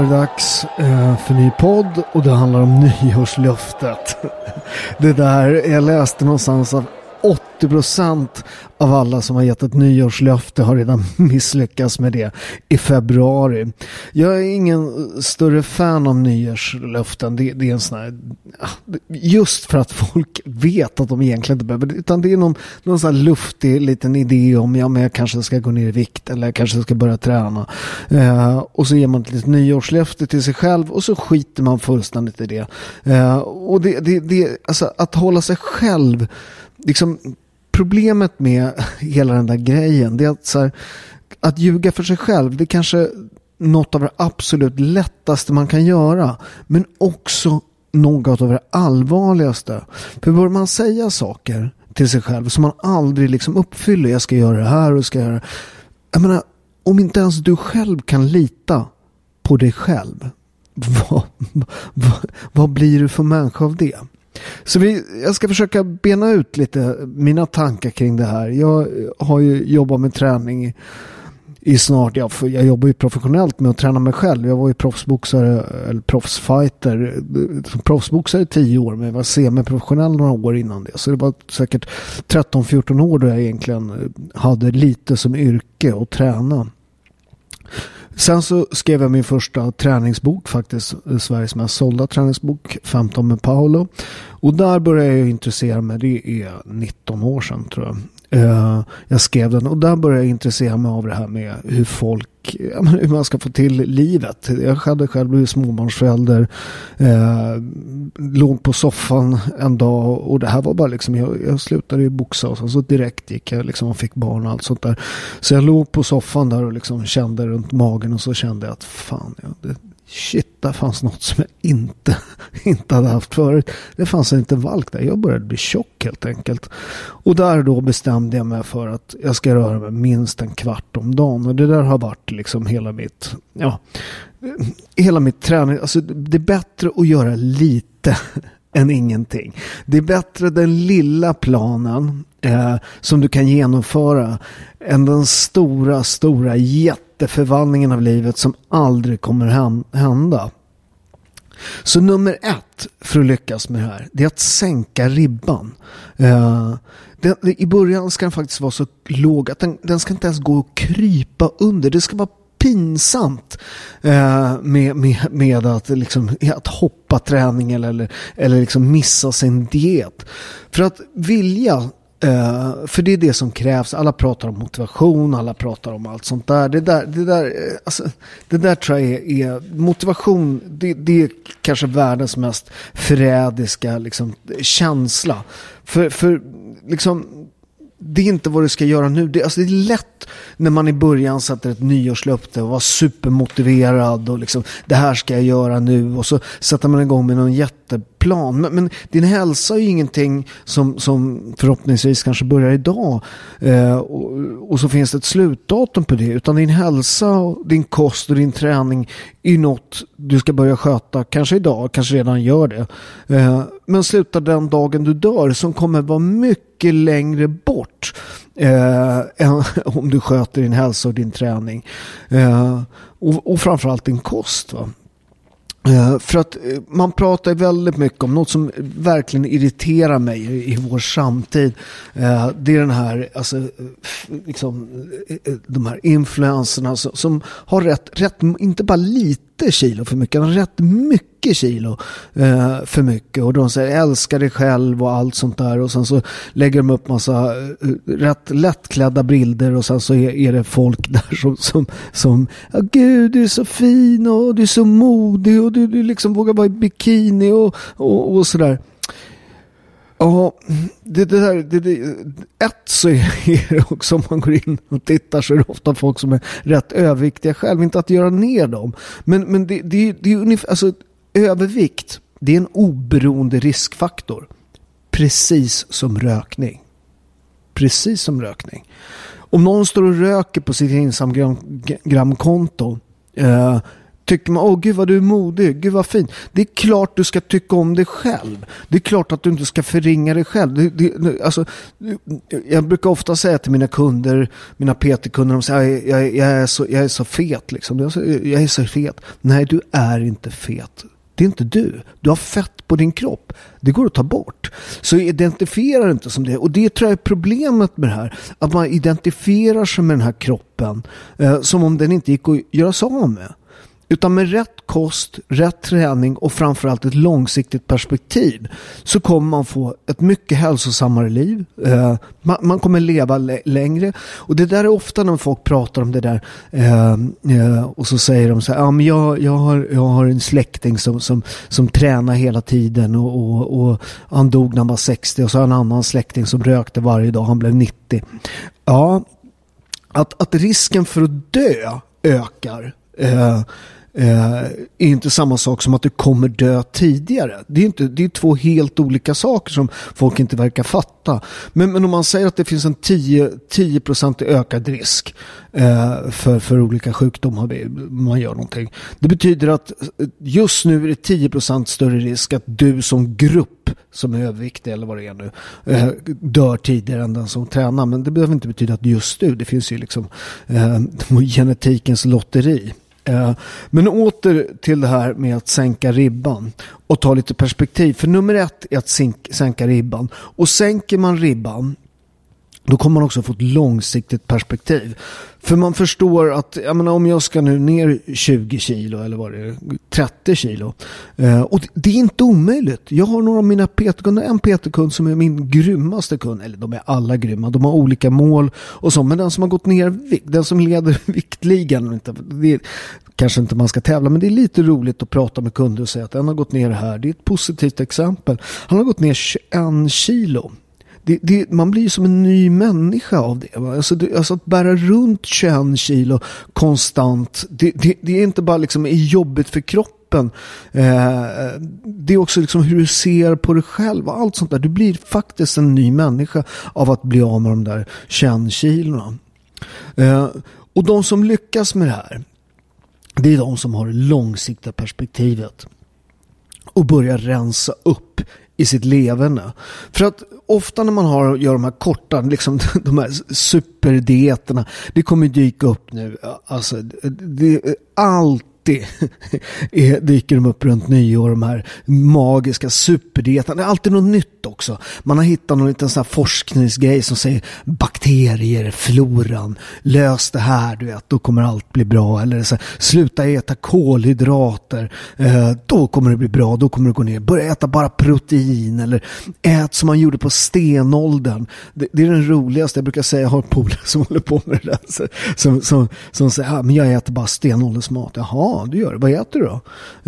Var det dags eh, för ny podd och det handlar om nyårslöftet. Det där, jag läste någonstans 80% av alla som har gett ett nyårslöfte har redan misslyckats med det i februari. Jag är ingen större fan av nyårslöften. Det, det är en sån här, just för att folk vet att de egentligen inte behöver det. utan det är någon, någon sån här luftig liten idé om ja, men jag kanske ska gå ner i vikt eller jag kanske ska börja träna. Eh, och så ger man ett litet nyårslöfte till sig själv och så skiter man fullständigt i det. Eh, och det, det, det, alltså att hålla sig själv liksom, problemet med hela den där grejen det är att, så här, att ljuga för sig själv det är kanske något av det absolut lättaste man kan göra men också något av det allvarligaste. För börjar man säga saker till sig själv som man aldrig liksom uppfyller. Jag ska göra det här och ska göra det. Jag menar, om inte ens du själv kan lita på dig själv. Vad, vad, vad blir du för människa av det? Så vi, jag ska försöka bena ut lite mina tankar kring det här. Jag har ju jobbat med träning i, i snart, ja, jag jobbar ju professionellt med att träna mig själv. Jag var ju proffsboxare, eller proffsfighter, proffsboxare i tio år, men jag var semiprofessionell några år innan det. Så det var säkert 13-14 år då jag egentligen hade lite som yrke att träna. Sen så skrev jag min första träningsbok faktiskt. Sveriges mest sålda träningsbok. 15 med Paolo. Och där började jag intressera mig. Det är 19 år sedan tror jag. Uh, jag skrev den och där började jag intressera mig av det här med hur folk, ja, hur man ska få till livet. Jag hade själv blivit småbarnsförälder, uh, låg på soffan en dag och det här var bara liksom, jag, jag slutade ju boxa och så direkt gick jag liksom och fick barn och allt sånt där. Så jag låg på soffan där och liksom kände runt magen och så kände jag att fan, ja, det, shit, där fanns något som jag inte, inte hade haft förut. Det fanns inte valk där. Jag började bli tjock helt enkelt. Och där då bestämde jag mig för att jag ska röra mig minst en kvart om dagen. Och det där har varit liksom hela mitt, ja, hela mitt träning. Alltså det är bättre att göra lite än ingenting. Det är bättre den lilla planen eh, som du kan genomföra än den stora, stora jätten jätteförvandlingen av livet som aldrig kommer hända. Så nummer ett för att lyckas med det här, det är att sänka ribban. Uh, den, I början ska den faktiskt vara så låg att den, den ska inte ens gå att krypa under. Det ska vara pinsamt eh, med, med, med att, liksom, att hoppa träning eller, eller, eller liksom missa sin diet. För att vilja Uh, för det är det som krävs. Alla pratar om motivation, alla pratar om allt sånt där. Det där, det där, eh, alltså, det där tror jag är, är motivation. Det, det, är kanske världens mest förrädiska liksom, känsla. För, för liksom, det är inte vad du ska göra nu. Det, alltså det är lätt när man i början sätter ett nyårslöfte och var supermotiverad och liksom det här ska jag göra nu och så sätter man igång med någon jätte plan. Men, men din hälsa är ju ingenting som, som förhoppningsvis kanske börjar idag eh, och, och, så finns det ett slutdatum på det utan din hälsa, och din kost och din träning är något du ska börja sköta kanske idag, kanske redan gör det. Eh, men slutar den dagen du dör som kommer vara mycket längre bort eh, om du sköter din hälsa och din träning. Eh, och, och framförallt din kost. Va? Eh, för att eh, man pratar väldigt mycket om något som verkligen irriterar mig i, vår samtid. Eh, det är den här, alltså, liksom, de här influenserna som, som, har rätt, rätt, inte bara lite kilo för mycket, utan rätt mycket kilo eh, för mycket. Och de säger älska dig själv och allt sånt där. Och sen så lägger de upp massa eh, rätt lättklädda bilder och sen så är, är det folk där som, som, som oh, gud du är så fin och du är så modig och du, du liksom vågar vara i bikini och, och, och sådär. Ja, det, det där, det, det, ett så är det också om man går in och tittar så är det ofta folk som är rätt överviktiga själv. Inte att göra ner dem. Men, men det, det, det är ungefär, alltså övervikt, det är en oberoende riskfaktor. Precis som rökning. Precis som rökning. Om någon står och röker på sitt Instagram-konto eh, tycker man, åh gud vad du är modig, gud vad fin. Det är klart du ska tycka om dig själv. Det är klart att du inte ska förringa dig själv. Det, det, alltså, jag brukar ofta säga till mina kunder, mina PT-kunder, de säger, jag, jag, är så, jag är så fet liksom. Jag är så fet. Nej, du är inte fet. Det är inte du. Du har fett på din kropp. Det går att ta bort. Så identifiera inte som det. Och det tror jag är problemet med det här. Att man identifierar sig med den här kroppen eh, som om den inte gick att göra sig av med. Utan med rätt kost, rätt träning och framförallt ett långsiktigt perspektiv så kommer man få ett mycket hälsosammare liv. Eh, man, man, kommer leva längre. Och det där är ofta när folk pratar om det där eh, eh, och så säger de så här, ja, men jag, jag, har, jag har en släkting som, som, som tränar hela tiden och, och, och han dog när han var 60 och så har en annan släkting som rökte varje dag, han blev 90. Ja, att, att risken för att dö ökar. Eh, eh, är inte samma sak som att du kommer dö tidigare. Det är, inte, det är två helt olika saker som folk inte verkar fatta. Men, men om man säger att det finns en 10, 10 ökad risk eh, för, för olika sjukdomar man gör någonting. Det betyder att just nu är det 10% större risk att du som grupp som är överviktig eller vad det är nu eh, dör tidigare än den som tränar. Men det behöver inte betyda att just du, det finns ju liksom eh, genetikens lotteri. Eh, men åter till det här med att sänka ribban och ta lite perspektiv. För nummer ett är att sänka ribban. Och sänker man ribban då kommer man också få ett långsiktigt perspektiv. För man förstår att jag menar, om jag ska nu ner 20 kilo eller vad det är, 30 kilo. Eh, och det är inte omöjligt. Jag har några av mina PT-kunder, en PT-kund som är min grymmaste kund. Eller de är alla grymma, de har olika mål och så. Men den som har gått ner vikt. den som leder viktligan. Det är, kanske inte man ska tävla, men det är lite roligt att prata med kunder och säga att den har gått ner här. Det är ett positivt exempel. Han har gått ner 21 kilo det, det, man blir som en ny människa av det. Alltså, det, alltså att bära runt 21 kilo konstant, det, det, är inte bara liksom jobbigt för kroppen. Eh, det är också liksom hur du ser på dig själv och allt sånt där. Du blir faktiskt en ny människa av att bli av med de där 21 kilona. Eh, och de som lyckas med det här, det är de som har det långsiktiga perspektivet och börjar rensa upp i sitt leverne. För att ofta när man har, gör de här korta, liksom de här superdieterna, det kommer dyka upp nu. Alltså, det, allt alltid dyker de upp runt nyår, de här magiska superdieterna. Det är alltid något nytt också. Man har hittat någon liten sån här forskningsgrej som säger bakterier, floran, lös det här, du vet, då kommer allt bli bra. Eller så här, sluta äta kolhydrater, eh, då kommer det bli bra, då kommer det gå ner. Börja äta bara protein eller ät som man gjorde på stenåldern. Det, det är den roligaste, jag brukar säga, jag har en polare som håller på med det där. Som, som, som säger, ah, men jag äter bara stenåldersmat. Jaha, Ja, du gör det. Vad äter du då?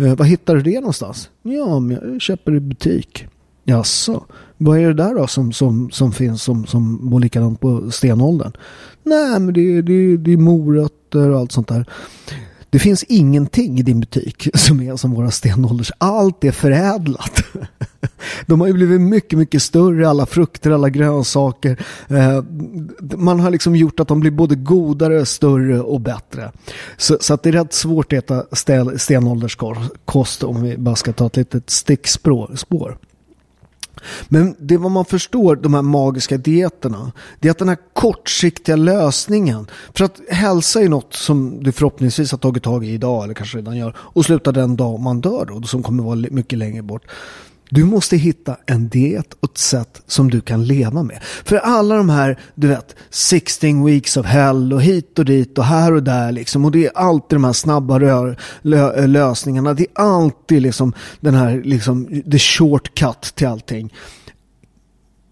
Eh, vad hittar du det någonstans? Ja, men jag köper i butik. Jaså? Vad är det där då som, som, som finns som, som mår likadant på stenåldern? Nej, men det, det, det är morötter och allt sånt där. Det finns ingenting i din butik som är som våra stenålders. Allt är förädlat. De har ju blivit mycket, mycket större, alla frukter, alla grönsaker. Eh, man har liksom gjort att de blir både godare, större och bättre. Så, så att det är rätt svårt att äta stenålderskost om vi bara ska ta ett litet stickspår. Men det vad man förstår, de här magiska dieterna, det är att den här kortsiktiga lösningen, för att hälsa är något som du förhoppningsvis har tagit tag i idag, eller kanske redan gör, och slutar den dag man dör då, som kommer vara mycket längre bort. Du måste hitta en diet och ett sätt som du kan leva med. För alla de här, du vet, 16 weeks of hell och hit och dit och här och där liksom. Och det är alltid de här snabba rör, lö, eh, lösningarna. Det är alltid liksom den här, liksom, the short cut till allting.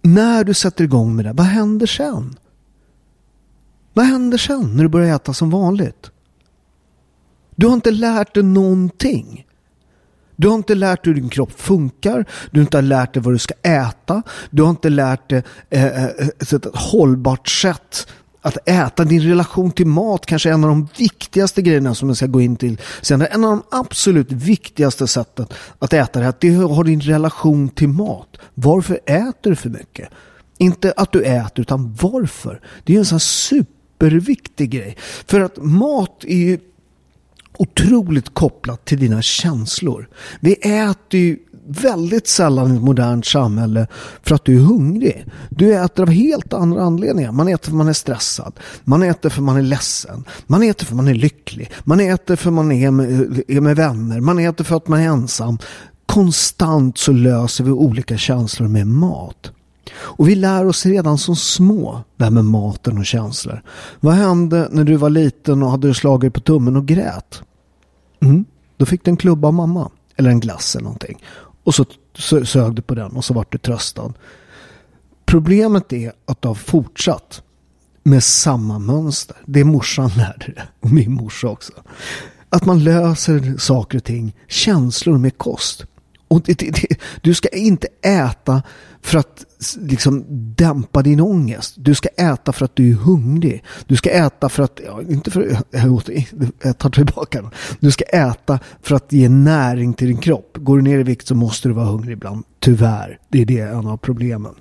När du sätter igång med det, vad händer sen? Vad händer sen när du börjar äta som vanligt? Du har inte lärt dig någonting. Du har inte lärt dig hur din kropp funkar. Du har inte lärt dig vad du ska äta. Du har inte lärt dig eh, eh, eh ett, ett hållbart sätt att äta. Din relation till mat kanske är en av de viktigaste grejerna som jag ska gå in till senare. En av de absolut viktigaste sätten att äta det är att har din relation till mat. Varför äter du för mycket? Inte att du äter utan varför. Det är en sån superviktig grej. För att mat är ju otroligt kopplat till dina känslor. Vi äter ju väldigt sällan i ett modernt samhälle för att du är hungrig. Du äter av helt andra anledningar. Man äter för att man är stressad. Man äter för att man är ledsen. Man äter för att man är lycklig. Man äter för att man är med, är med vänner. Man äter för att man är ensam. Konstant så löser vi olika känslor med mat. Och vi lär oss redan som små det här med maten och känslor. Vad hände när du var liten och hade slagit på tummen och grät? Mm. Då fick du en klubba av mamma. Eller en glass eller någonting. Och så sög du på den och så vart du tröstad. Problemet är att du har fortsatt med samma mönster. Det morsan lärde dig. Och min morsa också. Att man löser saker och ting, känslor med kost. Och det, det, det, du ska inte äta för att liksom dämpa din ångest. Du ska äta för att du är hungrig. Du ska äta för att, ja, inte för, jag tar tillbaka den. Du ska äta för att ge näring till din kropp. Går du ner i vikt så måste du vara hungrig ibland. Tyvärr, det är det en av problemen.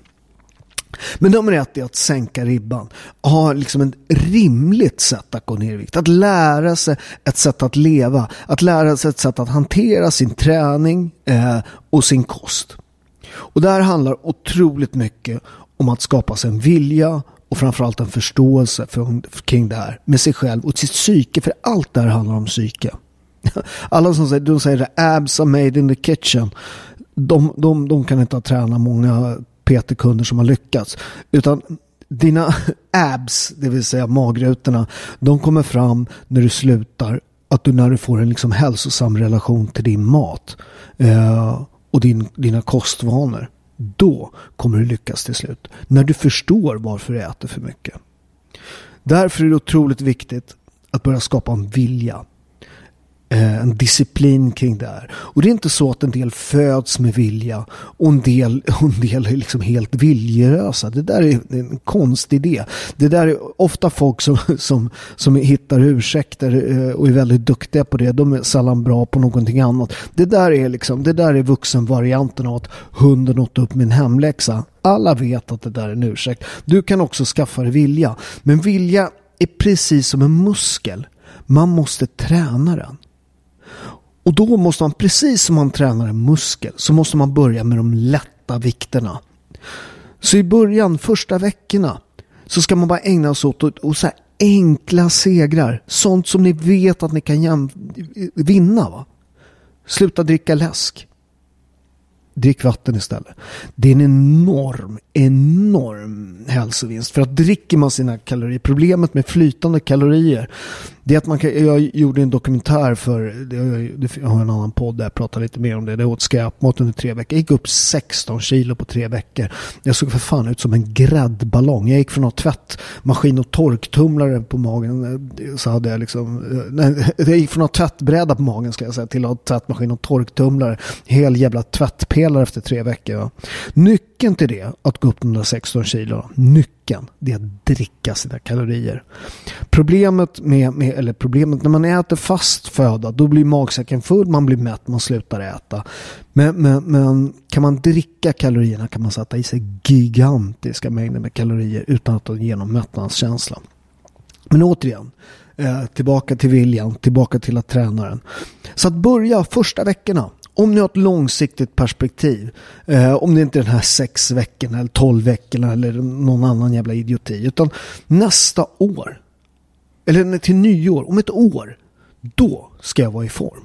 Men nummer ett är att sänka ribban. Ha liksom ett rimligt sätt att gå ner i vikt. Att lära sig ett sätt att leva. Att lära sig ett sätt att hantera sin träning eh, och sin kost. Och det här handlar otroligt mycket om att skapa sig en vilja och framförallt en förståelse för, kring det här med sig själv och sitt psyke. För allt det här handlar om psyke. Alla som säger, de säger det, abs are made in the kitchen. De, de, de kan inte ha tränat många PT-kunder som har lyckats. Utan dina abs, det vill säga magrutorna, de kommer fram när du slutar. Att du när du får en liksom hälsosam relation till din mat eh, och din, dina kostvanor. Då kommer du lyckas till slut. När du förstår varför du äter för mycket. Därför är det otroligt viktigt att börja skapa en vilja Eh, en disciplin kring det här. Och det är inte så att en del föds med vilja och en del, och en del är liksom helt viljelösa. Det där är en konstig idé. Det där är ofta folk som, som, som hittar ursäkter eh, och är väldigt duktiga på det. De är sällan bra på någonting annat. Det där är liksom, det där är vuxenvarianten av att hunden åt upp min hemläxa. Alla vet att det där är en ursäkt. Du kan också skaffa dig vilja. Men vilja är precis som en muskel. Man måste träna den. Och då måste man, precis som man tränar en muskel, så måste man börja med de lätta vikterna. Så i början, första veckorna, så ska man bara ägna sig åt och, så enkla segrar. Sånt som ni vet att ni kan jäm- vinna. Va? Sluta dricka läsk. Drick vatten istället. Det är en enorm, enorm hälsovinst. För att dricker man sina kalorier, problemet med flytande kalorier, det är att man kan, jag gjorde en dokumentär för, jag har en annan podd där jag pratar lite mer om det. Det åt skräpmat under tre veckor. Jag gick upp 16 kilo på tre veckor. Jag såg för fan ut som en gräddballong. Jag gick från att ha tvättmaskin och torktumlare på magen. Eh, så hade jag liksom, eh, nej, jag gick från att ha tvättbräda på magen ska jag säga till att ha tvättmaskin och torktumlare. Hel jävla tvättpelare efter tre veckor. Ja. Nyckeln till det, att gå upp de där 16 kilo, nyckeln, det är att dricka sina kalorier. Problemet med, med, eller problemet när man äter fast föda, då blir magsäcken full, man blir mätt, man slutar äta. Men, men, men kan man dricka kalorierna kan man sätta i sig gigantiska mängder med kalorier utan att ha genom mättnadskänsla. Men återigen, eh, tillbaka till viljan, tillbaka till att träna den. Så att börja första veckorna, om ni har ett långsiktigt perspektiv, eh, om det inte är den här sex veckorna eller tolv veckorna eller någon annan jävla idioti, utan nästa år, eller till nyår, om ett år, då ska jag vara i form.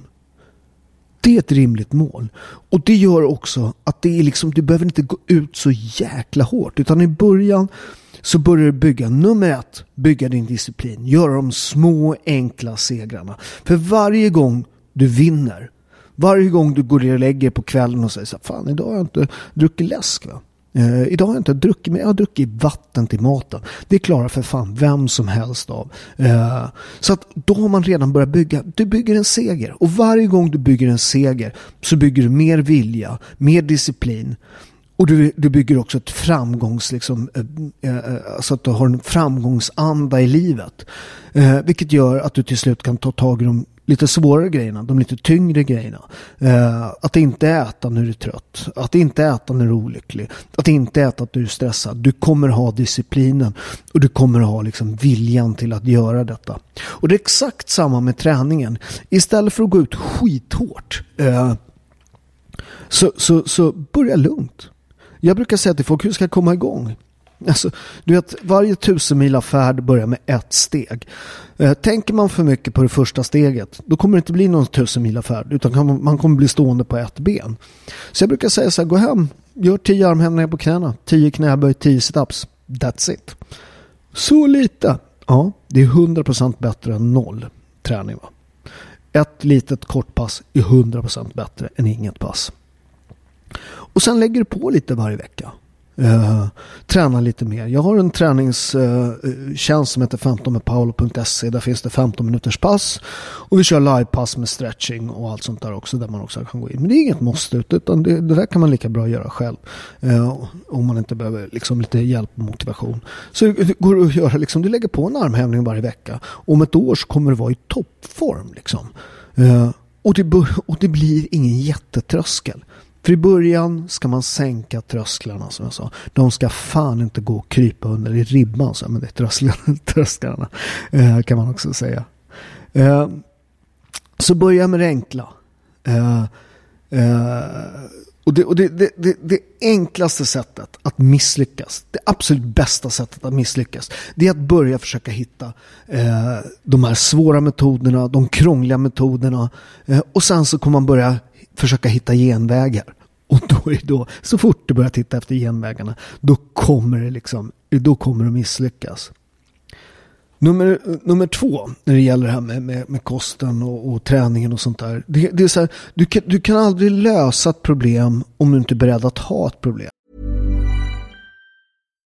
Det är ett rimligt mål. Och det gör också att det är liksom, du behöver inte gå ut så jäkla hårt, utan i början så börjar du bygga, nummer ett, bygga din disciplin. Göra de små enkla segrarna. För varje gång du vinner varje gång du går och lägger på kvällen och säger så här, fan idag har jag inte druckit läsk va. Eh, idag har jag inte druckit, men jag har druckit vatten till maten. Det klarar för fan vem som helst av. Eh, så att då har man redan börjat bygga. Du bygger en seger. Och varje gång du bygger en seger så bygger du mer vilja, mer disciplin. Och du, du bygger också ett framgångs, liksom, eh, eh, eh alltså att du har en framgångsanda i livet. Eh, vilket gör att du till slut kan ta tag i de lite svårare grejerna, de lite tyngre grejerna. Eh, att inte äta när du är trött, att inte äta när du är olycklig, att inte äta när du är stressad. Du kommer ha disciplinen och du kommer ha liksom viljan till att göra detta. Och det är exakt samma med träningen. Istället för att gå ut skithårt eh, så, så, så börja lugnt. Jag brukar säga till folk hur ska jag komma igång? Alltså, du vet, varje tusenmila färd börjar med ett steg. Eh, tänker man för mycket på det första steget, då kommer det inte bli någon tusenmila färd, utan man kommer bli stående på ett ben. Så jag brukar säga så här, gå hem, gör tio armhävningar på knäna, tio knäböj, tio situps. That's it. Så lite. Ja, det är 100% bättre än noll träning. Va? Ett litet kortpass är 100% bättre än inget pass. Och sen lägger du på lite varje vecka. Uh, träna lite mer. Jag har en träningstjänst uh, som heter 15medpaolo.se. Där finns det 15 minuters pass. Och vi kör livepass med stretching och allt sånt där också. Där man också kan gå in. Men det är inget måste utan det, det där kan man lika bra göra själv. Uh, om man inte behöver liksom, lite hjälp och motivation. Så det går att göra liksom, du lägger på en armhävning varje vecka. Om ett år så kommer du vara i toppform liksom. Eh, och, det, och det blir ingen jättetröskel. För i början ska man sänka trösklarna som jag sa. De ska fan inte gå och krypa under i ribban. Så, men det är trösklarna, trösklarna eh, kan man också säga. Eh, så börja med det enkla. Eh, eh, och, det, och det, det, det, det, enklaste sättet att misslyckas, det absolut bästa sättet att misslyckas, det är att börja försöka hitta eh, de här svåra metoderna, de krångliga metoderna. Eh, och sen så kommer man börja försöka hitta genvägar. Och då är då, så fort du börjar titta efter genvägarna, då kommer det liksom, då kommer du misslyckas. Nummer, nummer två, när det gäller det här med, med, med kosten och, och, träningen och sånt där. Det, det är så här, du, kan, du kan aldrig lösa ett problem om du inte är beredd att ha ett problem.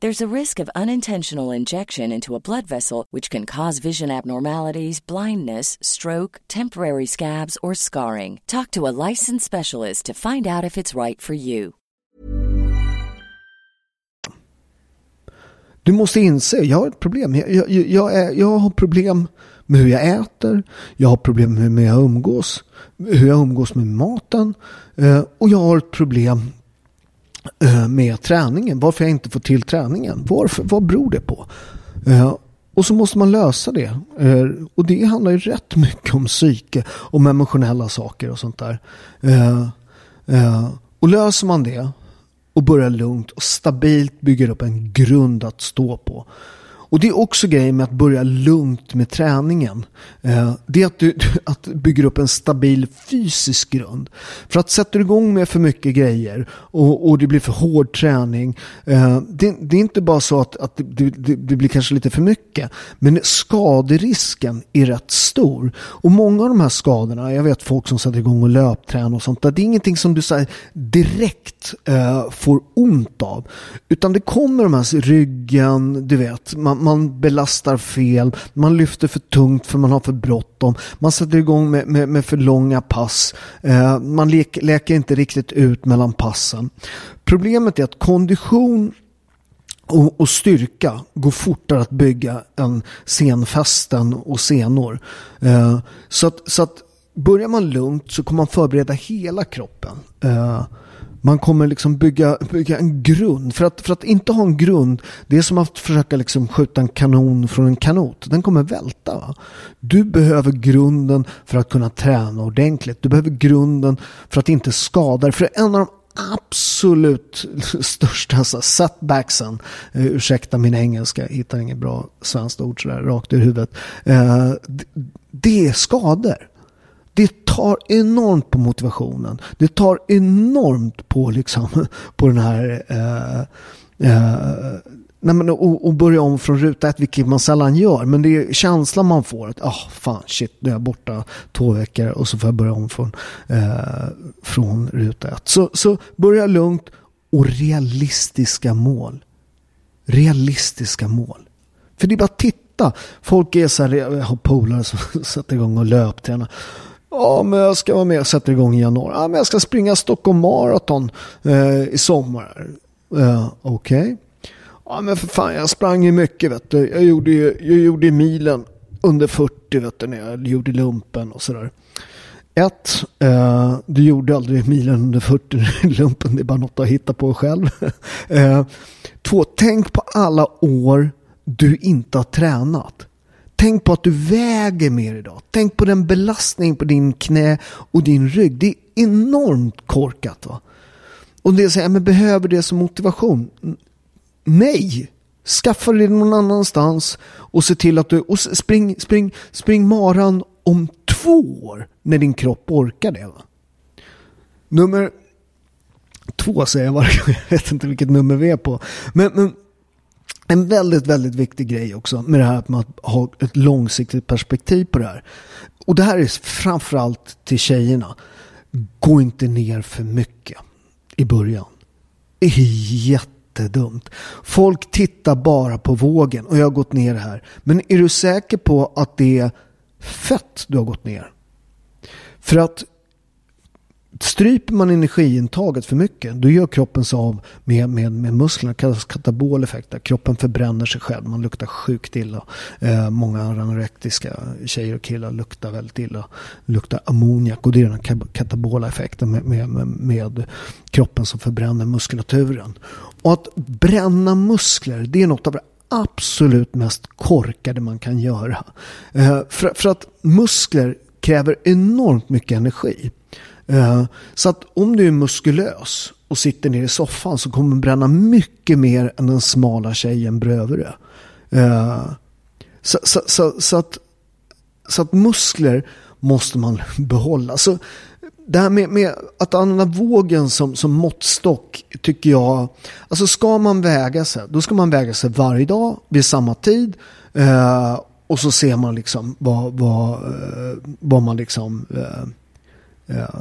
There's a risk of unintentional injection into a blood vessel, which can cause vision abnormalities, blindness, stroke, temporary scabs, or scarring. Talk to a licensed specialist to find out if it's right for you. Du måste inse, jag har ett problem. Jag, jag, jag, är, jag har problem med hur jag äter. Jag har problem med hur jag umgås. Hur jag umgås med maten. Eh, och jag har ett problem Eh, med träningen. Varför jag inte får till träningen. Varför, vad beror det på? Eh, och så måste man lösa det. Eh, och det handlar ju rätt mycket om psyke. Om emotionella saker och sånt där. Och löser man det och börjar lugnt och stabilt bygger upp en grund att stå på. Och det är också grejen med att börja lugnt med träningen. Eh, det är att du att bygger upp en stabil fysisk grund. För att sätter du igång med för mycket grejer och, och det blir för hård träning. Eh, det, det, är inte bara så att, att det, det, det, blir kanske lite för mycket. Men skaderisken är rätt stor. Och många av de här skadorna, jag vet folk som sätter igång och löptränar och sånt. Det är ingenting som du här, direkt eh, får ont av. Utan det kommer de här ryggen, du vet. Man, man, belastar fel, man lyfter för tungt för man har för bråttom, man sätter igång med, med, med för långa pass, eh, man lek, läker inte riktigt ut mellan passen. Problemet är att kondition och, och, styrka går fortare att bygga än senfästen och senor. Eh, så, att, så att börjar man lugnt så kommer man förbereda hela kroppen. Eh, man kommer liksom bygga, bygga en grund. För att, för att inte ha en grund, det är som att försöka liksom skjuta en kanon från en kanot. Den kommer välta. Va? Du behöver grunden för att kunna träna ordentligt. Du behöver grunden för att inte skada dig. För en av de absolut största alltså, setbacksen, eh, ursäkta min engelska, jag hittar inget bra svenskt ord sådär rakt ur huvudet. Eh, det är skador. Det tar enormt på motivationen. Det tar enormt på, liksom, på den här eh, eh, Nej, men, och, och, börja om från ruta ett, vilket man sällan gör. Men det är känslan man får att oh, fan shit, nu är jag borta två veckor och så får jag börja om från, eh, från ruta ett. Så, så börja lugnt och realistiska mål. Realistiska mål. För det är bara att titta. Folk är så här, jag har polare som sätter igång och löptränar. Ja, men jag ska vara med och sätta igång i januari. Ja, men jag ska springa Stockholm Marathon eh, i sommar. Eh, Okej. Okay. Ja, men för fan, jag sprang ju mycket, vet du. Jag gjorde, jag gjorde milen under 40, vet du, när jag gjorde lumpen och sådär. Ett, eh, du gjorde aldrig milen under 40 lumpen. Det är bara något att hitta på själv. eh, två, tänk på alla år du inte har tränat. Tänk på att du väger mer idag. Tänk på den belastning på din knä och din rygg. Det är enormt korkat. Va? Och det säger, men behöver det som motivation? Nej! Skaffa det någon annanstans och se till att du och spring, spring, spring maran om två år när din kropp orkar det. Va? Nummer två säger jag varje gång. Jag vet inte vilket nummer vi är på. Men, men en väldigt, väldigt viktig grej också med det här med att ha ett långsiktigt perspektiv på det här. Och det här är framförallt till tjejerna. Gå inte ner för mycket i början. Det är jättedumt. Folk tittar bara på vågen och jag har gått ner här. Men är du säker på att det är fett du har gått ner? För att Stryper man energiintaget för mycket då gör kroppen sig av med, med, med musklerna. Det kallas katabol effekt. Kroppen förbränner sig själv. Man luktar sjukt illa. Eh, många anorektiska tjejer och killar luktar väldigt illa. Luktar ammoniak och det är den katabola effekten med, med, med, med kroppen som förbränner muskulaturen. Och att bränna muskler det är något av det absolut mest korkade man kan göra. Eh, för, för att muskler kräver enormt mycket energi. Eh, så att om du är muskulös och sitter ner i soffan så kommer du bränna mycket mer än den smala tjejen bredvid dig. Eh, så, så, så, så, att, så att muskler måste man behålla. Så det här med, med, att använda vågen som, som måttstock tycker jag, alltså ska man väga sig, då ska man väga sig varje dag vid samma tid. Eh, och så ser man liksom vad, vad, eh, vad man liksom eh, eh,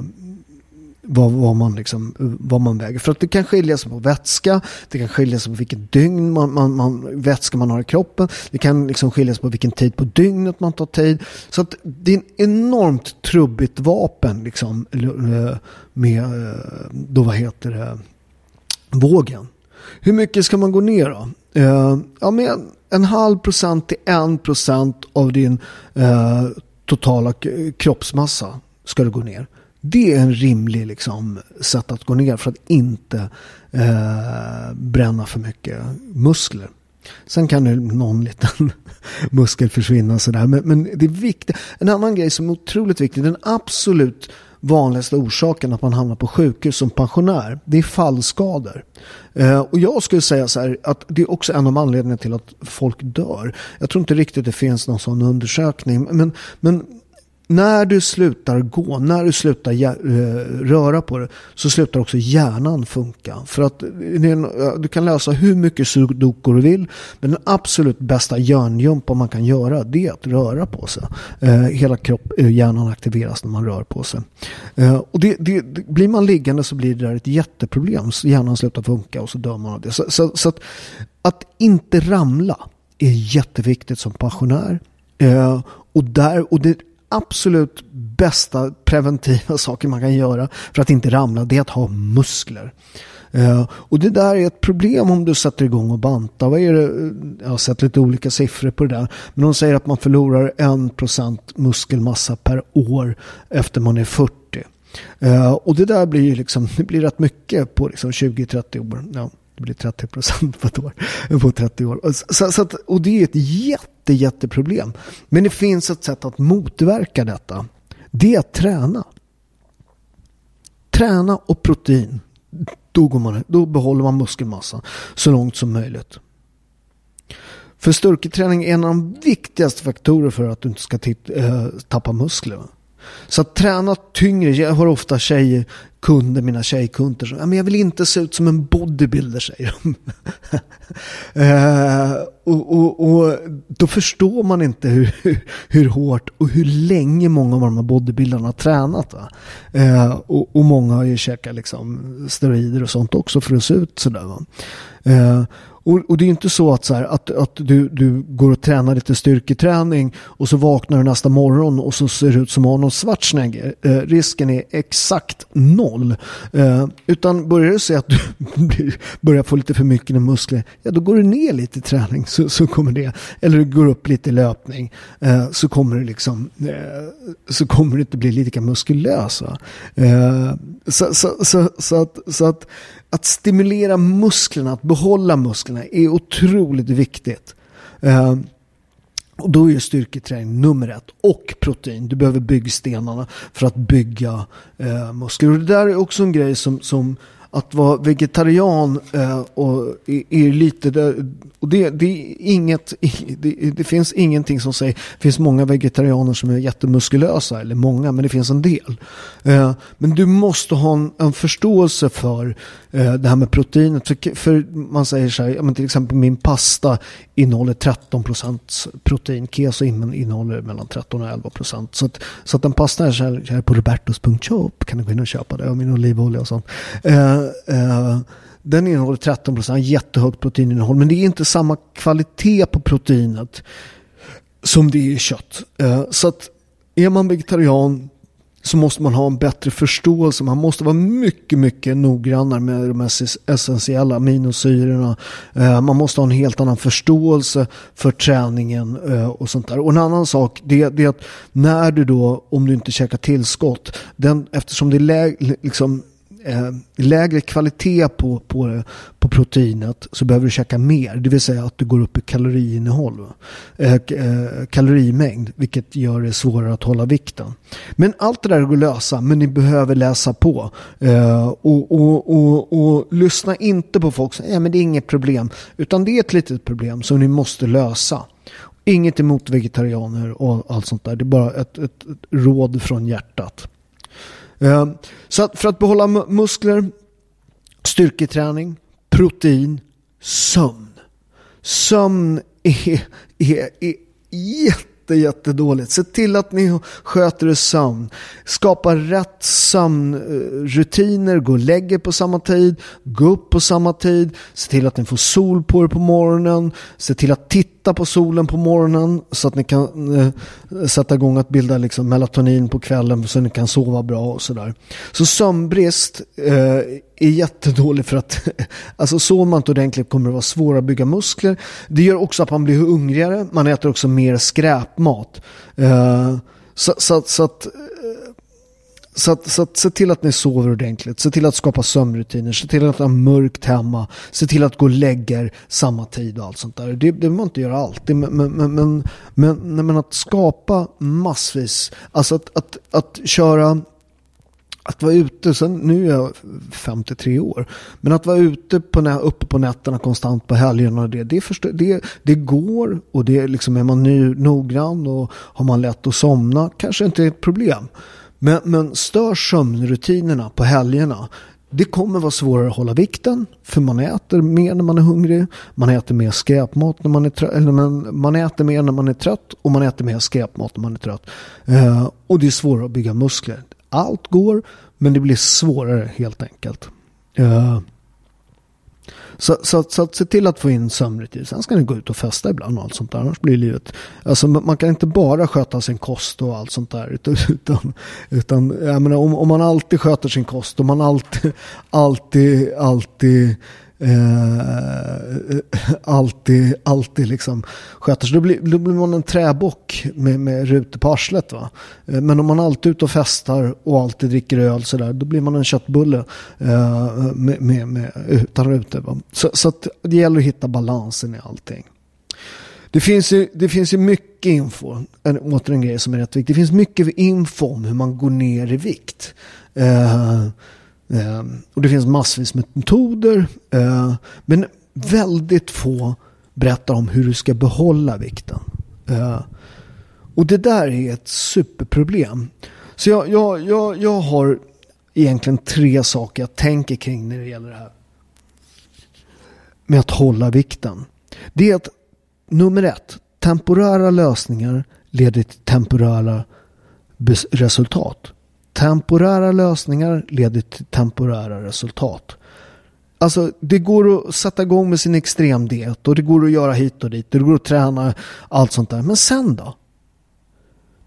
vad, vad, man liksom, vad man väger. För att det kan skilja sig på vätska, det kan skilja sig på vilket dygn man, man, man, vätska man har i kroppen. Det kan liksom skilja sig på vilken tid på dygnet man tar tid. Så att det är en enormt trubbigt vapen liksom, eh, med, eh, då vad heter det, vågen. Hur mycket ska man gå ner då? Eh, ja, med en halv procent till en procent av din eh, totala kroppsmassa ska du gå ner. Det är en rimlig liksom, sätt att gå ner för att inte eh, bränna för mycket muskler. Sen kan det någon liten muskel försvinna sådär. Men, men det är viktigt. En annan grej som är otroligt viktig. Den absolut vanligaste orsaken att man hamnar på sjukhus som pensionär, det är fallskador. Eh, och jag skulle säga så här att det är också en av anledningarna till att folk dör. Jag tror inte riktigt det finns någon sån undersökning. Men, men när du slutar gå, när du slutar eh, röra på dig så slutar också hjärnan funka. För att eh, du kan läsa hur mycket sudoku du vill men den absolut bästa hjärngympa man kan göra det är att röra på sig. Eh, hela kropp, hjärnan aktiveras när man rör på sig. Och det, det, blir man liggande så blir det där ett jätteproblem. Hjärnan slutar funka och så dör man av det. Så, så, så att, att inte ramla är jätteviktigt som pensionär. och, där, och det absolut bästa preventiva saker man kan göra för att inte ramla det är att ha muskler. Uh, och det där är ett problem om du sätter igång och bantar. Vad är det? Eh, jag har sett lite olika siffror på det där. Men de säger att man förlorar 1% muskelmassa per år efter man är 40. Uh, eh, och det där blir ju liksom, det blir rätt mycket på liksom 20-30 år. Ja, det blir 30 procent på ett år. På 30 år. Så, så att, och det är ett jätte, jätteproblem. Men det finns ett sätt att motverka detta. Det är att träna. Träna och protein. Då, går man, då behåller man muskelmassa så långt som möjligt. För styrketräning är en av de viktigaste faktorerna för att du inte ska äh, tappa muskler. Så att träna tyngre, jag har ofta tjejer, kunder, mina tjejkunder, som, ja, men jag vill inte se ut som en bodybuilder säger de. eh, och, och, och, då förstår man inte hur, hur, hur, hårt och hur länge många av de här bodybuildarna har tränat. Eh, och, och, många har ju käkat liksom, steroider och sånt också för att se ut sådär. Va? Eh, och, och, det är inte så att, så här, att, att du, du går och tränar lite styrketräning och så vaknar du nästa morgon och så ser det ut som Arnold Schwarzenegger. Eh, risken är exakt noll. Eh, utan börjar du se att du börjar få lite för mycket muskler, ja då går du ner lite i träning så, så kommer det. Eller du går upp lite i löpning eh, så kommer du liksom eh, så kommer du inte bli lika muskulös. Eh, så, så, så, så, att, så att att stimulera musklerna, att behålla musklerna är otroligt viktigt. Uh, och då är styrketräning nummer ett. Och protein. Du behöver byggstenarna för att bygga eh, muskler. Och det där är också en grej som, som att vara vegetarian eh, och är, lite där, och det, det, är inget, det, det, finns ingenting som säger, det finns många vegetarianer som är jättemuskulösa, eller många, men det finns en del. Eh, men du måste ha en, en förståelse för eh, det här med proteinet. För, för man säger så här, men till exempel min pasta innehåller 13 % protein, keso innehåller mellan 13 och 11 %. Så att, så att en pasta är här, här på robertos.shop kan du gå in och köpa det, och min olivolja och sånt. Eh, eh, den innehåller 13 procent, jättehögt proteininnehåll. Men det är inte samma kvalitet på proteinet som det är i kött. Eh, så att är man vegetarian så måste man ha en bättre förståelse. Man måste vara mycket, mycket noggrannare med de essentiella aminosyrorna. Eh, man måste ha en helt annan förståelse för träningen eh, och sånt där. Och en annan sak det, är att när du då, om du inte käkar tillskott, den, eftersom det är lä, liksom, eh, lägre kvalitet på, på, på proteinet så behöver du käka mer. Det vill säga att du går upp i kaloriinnehåll. Eh, eh, kalorimängd. Vilket gör det svårare att hålla vikten. Men allt det där går att lösa. Men ni behöver läsa på. Eh, och, och, och, och, lyssna inte på folk som säger ja, men det är inget problem. Utan det är ett litet problem som ni måste lösa. Inget emot vegetarianer och allt sånt där. Det är bara ett, ett, ett råd från hjärtat. Eh, så att för att behålla muskler, styrketräning, protein, sömn. Sömn är, är, är jätte, jättedåligt. Se till att ni sköter er sömn. Skapa rätt sömnrutiner. Gå och lägg er på samma tid. Gå upp på samma tid. Se till att ni får sol på er på morgonen. Se till att titta på solen på morgonen så att ni kan eh, sätta igång att bilda liksom, melatonin på kvällen så att ni kan sova bra och sådär. Så sömnbrist eh, är jättedåligt för att alltså sover man inte ordentligt kommer det vara svårare att bygga muskler. Det gör också att man blir hungrigare. Man äter också mer skräp mat. Eh, så, så, så att eh, så, att, så att, se till att ni sover ordentligt. Se till att skapa sömnrutiner. Se till att ha mörkt hemma. Se till att gå och lägga er samma tid och allt sånt där. Det, det behöver man inte göra alltid. Men, men, men, men, men, att skapa massvis. Alltså att, att, att köra att vara ute, sen, nu är jag 53 år, men att vara ute på, uppe på nätterna konstant på helgerna, det, det, förstår, det, det går och det liksom är man ny, noggrann och har man lätt att somna kanske inte är ett problem. Men, men stör sömnrutinerna på helgerna. Det kommer vara svårare att hålla vikten för man äter mer när man är hungrig. Man äter mer skräpmat när man är trött. Eller man, man äter mer när man är trött och man äter mer skräpmat när man är trött. Eh, och det är svårare att bygga muskler. Allt går men det blir svårare helt enkelt. Eh, så, så, så att se till att få in sömnrutin. Sen ska ni gå ut och festa ibland och allt sånt där. Annars blir livet... Alltså man kan inte bara sköta sin kost och allt sånt där. Utan, utan jag menar, om, om man alltid sköter sin kost. och man alltid, alltid, alltid eh, alltid, alltid liksom sköter sig. Då blir, då blir man en träbock med, med rutor på arslet. Va? Eh, men om man alltid är ute och festar och alltid dricker öl så där, då blir man en köttbulle eh, med, med, med, utan rutor. Va? Så, så det gäller att hitta balansen i allting. Det finns, ju, det finns ju mycket info, en, åter en grej som är rätt viktig. Det finns mycket info om hur man går ner i vikt. Eh, Eh, och det finns massvis med metoder. Eh, men väldigt få berättar om hur du ska behålla vikten. Eh, och det där är ett superproblem. Så jag, jag, jag, jag har egentligen tre saker jag tänker kring när det gäller det här. Med att hålla vikten. Det är att nummer ett, temporära lösningar leder till temporära resultat. Temporära lösningar leder till temporära resultat. Alltså det går att sätta igång med sin extremdiet och det går att göra hit och dit. Det går att träna allt sånt där. Men sen då?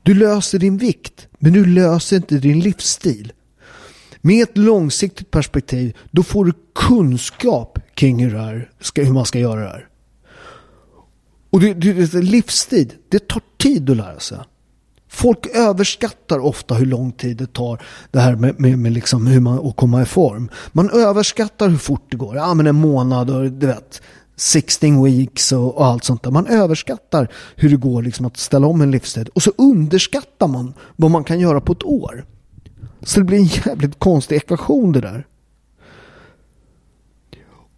Du löser din vikt men du löser inte din livsstil. Med ett långsiktigt perspektiv då får du kunskap kring hur, här, hur man ska göra det här. Och det, det, livstid, det tar tid att lära sig. Folk överskattar ofta hur lång tid det tar det här med, med, med liksom hur man, att komma i form. Man överskattar hur fort det går. Ja men en månad och du vet 16 weeks och, och, allt sånt där. Man överskattar hur det går liksom att ställa om en livsstil. Och så underskattar man vad man kan göra på ett år. Så det blir en jävligt konstig ekvation det där.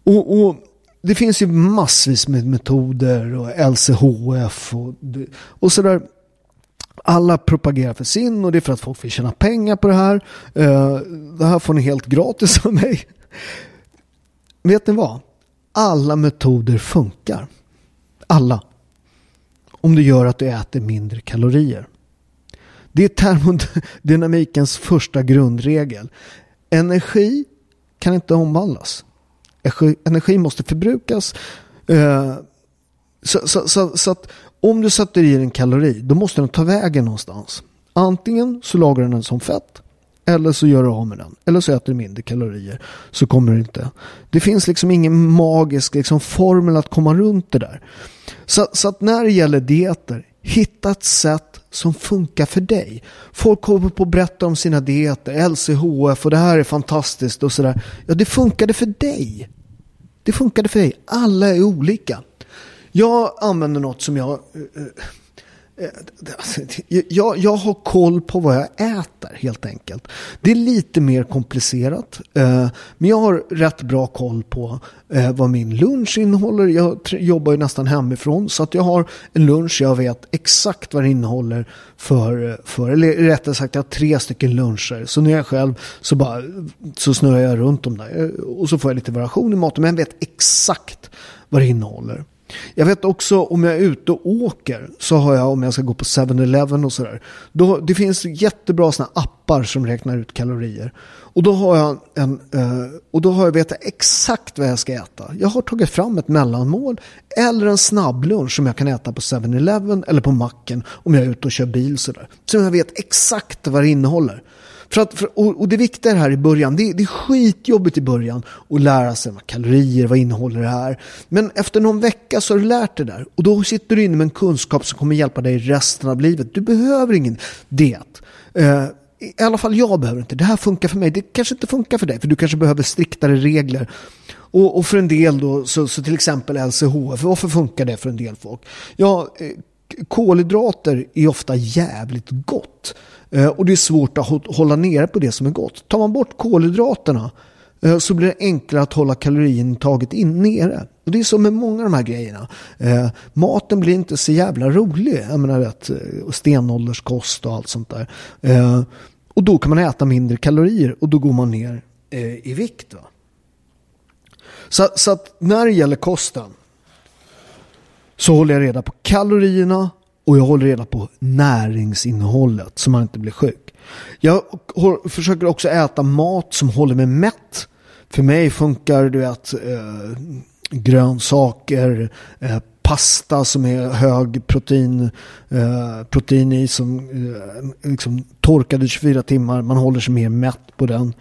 Och, och det finns ju massvis med metoder och LCHF och, och sådär alla propagerar för sin och det är för att folk vill tjäna pengar på det här. Eh, det här får ni helt gratis av mig. Vet ni vad? Alla metoder funkar. Alla. Om det gör att du äter mindre kalorier. Det är termodynamikens första grundregel. Energi kan inte omvandlas. Energi måste förbrukas. Eh, så, så, så, så, att om du sätter i en kalori, då måste den ta vägen någonstans. Antingen så lagrar den som fett Eller så gör du av med den. Eller så äter du mindre kalorier. Så kommer du inte. Det finns liksom ingen magisk liksom, formel att komma runt det där. Så, så att när det gäller dieter, hitta ett sätt som funkar för dig. Folk kommer på att berätta om sina dieter, LCHF och det här är fantastiskt och sådär. Ja, det funkade för dig. Det funkade för dig. Alla är olika. Jag använder något som jag... Eh, eh, alltså, jag, jag har koll på vad jag äter helt enkelt. Det är lite mer komplicerat. Eh, men jag har rätt bra koll på eh, vad min lunch innehåller. Jag jobbar ju nästan hemifrån så att jag har en lunch jag vet exakt vad det innehåller för, eh, för eller rättare sagt jag har tre stycken luncher. Så när jag är själv så, bara, så snurrar jag runt om där och så får jag lite variation i maten men jag vet exakt vad det innehåller. Jag vet också om jag är ute och åker så har jag om jag ska gå på 7-Eleven och sådär. det finns jättebra sådana appar som räknar ut kalorier. Och då har jag en eh, och då har jag vetat exakt vad jag ska äta. Jag har tagit fram ett mellanmål eller en snabblunch som jag kan äta på 7-Eleven eller på macken om jag är ute och kör bil sådär. Så jag vet exakt vad det innehåller. För att, för, och, och, det viktiga här i början, det, det är skitjobbigt i början att lära sig vad kalorier, vad innehåller det här. Men efter någon vecka så har du lärt dig där och då sitter du inne med en kunskap som kommer hjälpa dig resten av livet. Du behöver ingen diet. Eh, i alla fall jag behöver inte. Det här funkar för mig. Det kanske inte funkar för dig. För du kanske behöver striktare regler. Och, och för en del då, så, så, till exempel LCHF. Varför funkar det för en del folk? Ja, eh, kolhydrater är ofta jävligt gott. Eh, och det är svårt att hålla nere på det som är gott. Tar man bort kolhydraterna eh, så blir det enklare att hålla kaloriintaget in nere. Och det är så med många av de här grejerna. Eh, maten blir inte så jävla rolig. Jag menar vet, eh, stenålderskost och allt sånt där. och då kan man äta mindre kalorier och då går man ner i vikt. Va? Så, så att när det gäller kosten så håller jag reda på kalorierna och jag håller reda på näringsinnehållet så man inte blir sjuk. Jag försöker också äta mat som håller mig mätt. För mig funkar du vet, eh, grönsaker, eh, pasta som är hög protein, eh, protein i som eh, liksom torkade 24 timmar. Man håller sig mer mätt på den.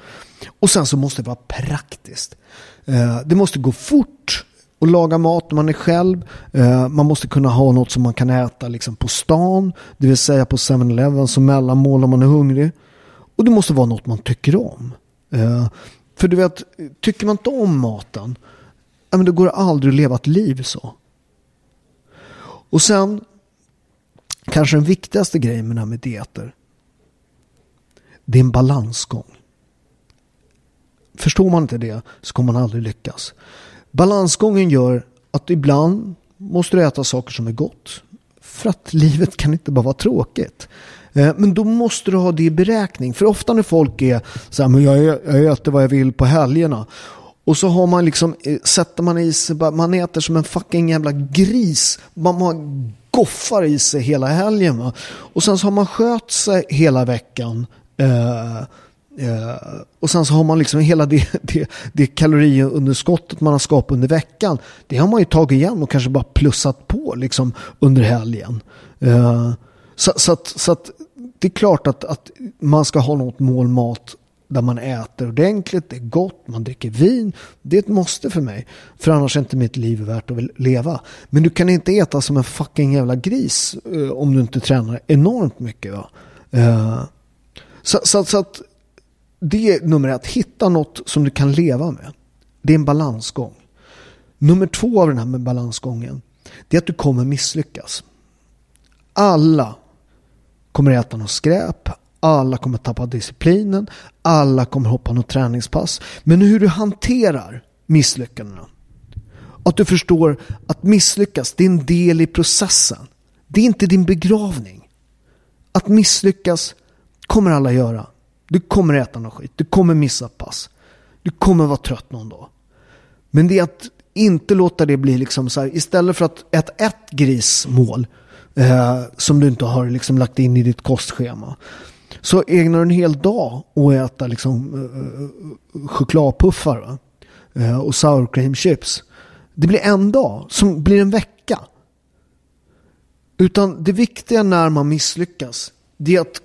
Och sen så måste det vara praktiskt. Eh, det måste gå fort och laga mat när man är själv. Eh, man måste kunna ha något som man kan äta liksom på stan, det vill säga på 7-Eleven som mellanmål om man är hungrig. Och det måste vara något man tycker om. Eh, för du vet, tycker man inte om maten, ja, men då går det aldrig att leva ett liv så. Och sen, kanske den viktigaste grejen med det här med dieter, det är en balansgång. Förstår man inte det så kommer man aldrig lyckas. Balansgången gör att ibland måste du äta saker som är gott. För att livet kan inte bara vara tråkigt. Eh, men då måste du ha det i beräkning. För ofta när folk är så här, men jag, jag äter vad jag vill på helgerna. Och så har man liksom, eh, sätter man i sig, man äter som en fucking jävla gris. Man, man goffar i sig hela helgen. Va? Och sen så har man skött sig hela veckan. Eh, Eh, och sen så har man liksom hela det, det, det kaloriunderskottet man har skapat under veckan. Det har man ju tagit igen och kanske bara plussat på liksom under helgen. Eh, så, så, att, så att det är klart att, att man ska ha något mål mat där man äter ordentligt, det är gott, man dricker vin. Det är ett måste för mig. För annars är inte mitt liv värt att leva. Men du kan inte äta som en fucking jävla gris eh, om du inte tränar enormt mycket. Va? Så, så, så, att det är nummer ett. Hitta något som du kan leva med. Det är en balansgång. Nummer två av den här med balansgången. Det är att du kommer misslyckas. Alla kommer äta något skräp. Alla kommer tappa disciplinen. Alla kommer hoppa något träningspass. Men hur du hanterar misslyckandena. Att du förstår att misslyckas, det är en del i processen. Det är inte din begravning. Att misslyckas kommer alla göra. Du kommer äta något skit. Du kommer missa pass. Du kommer vara trött någon dag. Men det är att inte låta det bli liksom så här. Istället för att äta ett grismål. Eh, som du inte har liksom lagt in i ditt kostschema. Så ägnar du en hel dag att äta liksom, eh, eh chokladpuffar. Eh, och sour cream chips. Det blir en dag som blir en vecka. Utan det viktiga när man misslyckas. Det är att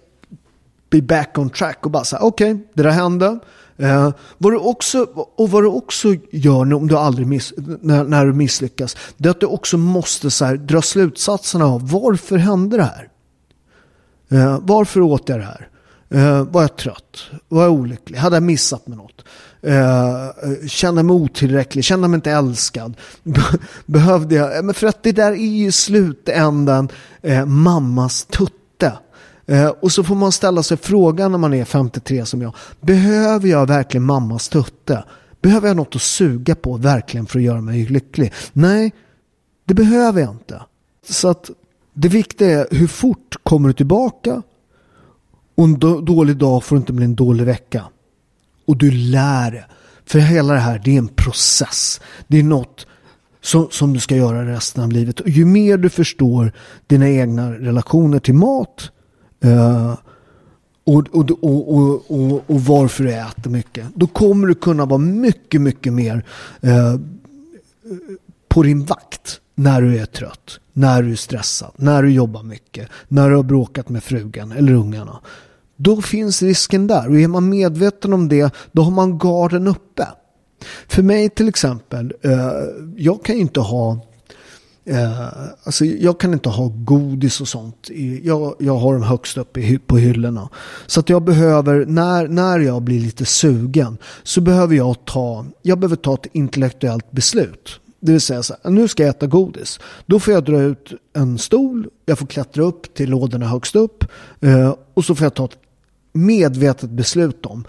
be back on track och bara säga okej, okay, det där hände. Eh, vad du också, och vad du också gör om du aldrig miss, när, när du misslyckas, det är att du också måste så här, dra slutsatserna av varför hände det här? Eh, varför åt jag det här? Eh, var jag trött? Var jag olycklig? Hade jag missat med något? Eh, kände mig otillräcklig? Kände mig inte älskad? Behövde jag? Eh, men för att det där är ju i slutändan eh, mammas tutt Eh, och så får man ställa sig frågan när man är 53 som jag. Behöver jag verkligen mammas tutte? Behöver jag något att suga på verkligen för att göra mig lycklig? Nej, det behöver jag inte. Så att det viktiga är hur fort kommer du tillbaka? Och en dålig dag får inte bli en dålig vecka. Och du lär dig. För hela det här, det är en process. Det är något som, som du ska göra resten av livet. Och ju mer du förstår dina egna relationer till mat uh, och, och, och, och, och, varför du äter mycket. Då kommer du kunna vara mycket, mycket mer eh, på din vakt när du är trött, när du är stressad, när du jobbar mycket, när du har bråkat med frugan eller ungarna. Då finns risken där och är man medveten om det då har man garden uppe. För mig till exempel, eh, jag kan ju inte ha Eh, alltså jag kan inte ha godis och sånt. Jag, jag har dem högst upp i, på hyllorna. Så att jag behöver, när, när jag blir lite sugen, så behöver jag ta, jag behöver ta ett intellektuellt beslut. Det vill säga så här, nu ska jag äta godis. Då får jag dra ut en stol, jag får klättra upp till lådorna högst upp eh, och så får jag ta ett medvetet beslut om.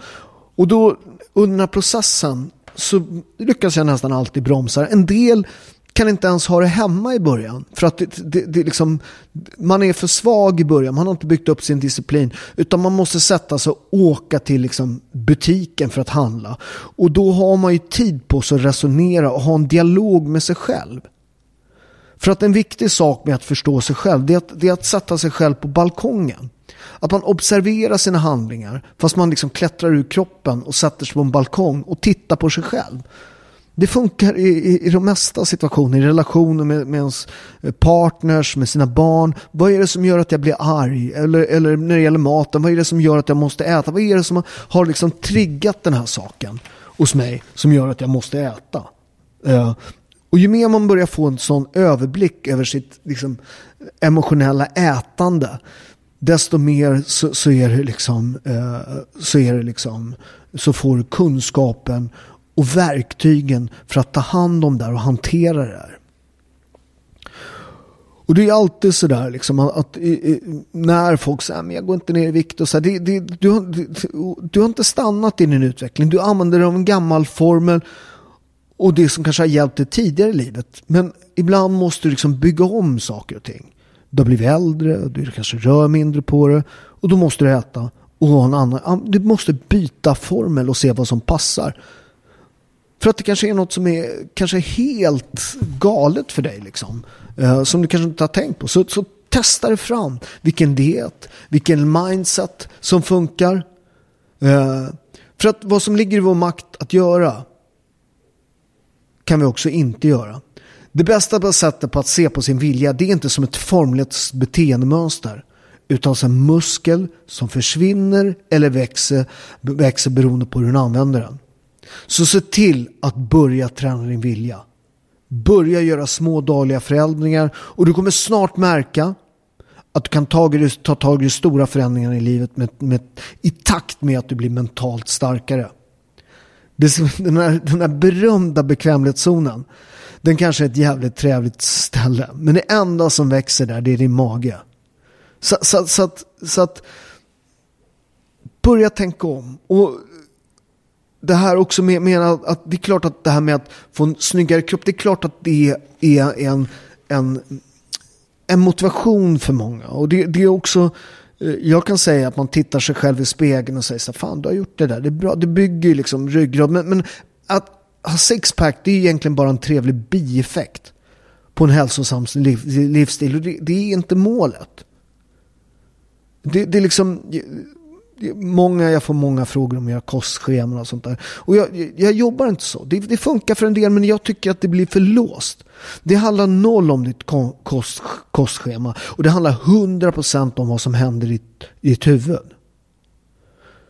Och då under den här processen så lyckas jag nästan alltid bromsa. En del kan inte ens ha det hemma i början. För att det, det, det liksom, man är för svag i början, man har inte byggt upp sin disciplin. Utan man måste sätta sig och åka till liksom butiken för att handla. Och då har man ju tid på sig att resonera och ha en dialog med sig själv. För att en viktig sak med att förstå sig själv, det är att, det är att sätta sig själv på balkongen. Att man observerar sina handlingar fast man liksom klättrar ur kroppen och sätter sig på en balkong och tittar på sig själv. Det funkar i, i, i de mesta situationer, i relationer med, med ens eh, partners, med sina barn. Vad är det som gör att jag blir arg? Eller, eller när det gäller maten, vad är det som gör att jag måste äta? Vad är det som har liksom triggat den här saken hos mig som gör att jag måste äta? Uh, och ju mer man börjar få en sån överblick över sitt liksom, emotionella ätande, desto mer så, så, är det liksom, eh, så är det liksom, så får du kunskapen och verktygen för att ta hand om det här och hantera det här. Och det är alltid sådär liksom att, att, när folk säger att jag går inte ner i vikt och så här, det, det, du, du, du har inte stannat i din utveckling. Du använder dig av en gammal formel och det som kanske har hjälpt dig tidigare i livet. Men ibland måste du liksom bygga om saker och ting. Du har blivit äldre, du kanske rör mindre på det och då måste du äta och ha en annan. Du måste byta formel och se vad som passar. För att det kanske är något som är kanske helt galet för dig liksom. Eh, som du kanske inte har tänkt på. Så, så testa dig fram. Vilken diet, vilken mindset som funkar. Eh, för att vad som ligger i vår makt att göra kan vi också inte göra. Det bästa sättet på att se på sin vilja det är inte som ett formligt beteendemönster utan som en muskel som försvinner eller växer, växer beroende på hur du använder den. Så se till att börja träna din vilja. Börja göra små dagliga förändringar och du kommer snart märka att du kan ta, tag i stora förändringar i livet med, med, i takt med att du blir mentalt starkare. Den här, den här berömda bekvämlighetszonen den kanske är ett jävligt trevligt ställe. Men det enda som växer där, det är din mage. Så, så, så, att, så att börja tänka om. Och det här också med, med att, att, det är klart att det här med att få en snyggare kropp, det är klart att det är en, en, en motivation för många. Och det, det är också, eh, jag kan säga att man tittar sig själv i spegeln och säger så fan du har gjort det där, det är bra, det bygger ju liksom ryggrad. Men, men att ha sixpack det är egentligen bara en trevlig bieffekt på en hälsosam liv, livsstil. Och det, det, är inte målet. Det, det är liksom... Många, jag får många frågor om era kostscheman och sånt där. Och jag, jag jobbar inte så. Det, det, funkar för en del men jag tycker att det blir för låst. Det handlar noll om ditt kost, kostschema. Och det handlar hundra procent om vad som händer i, i ditt huvud.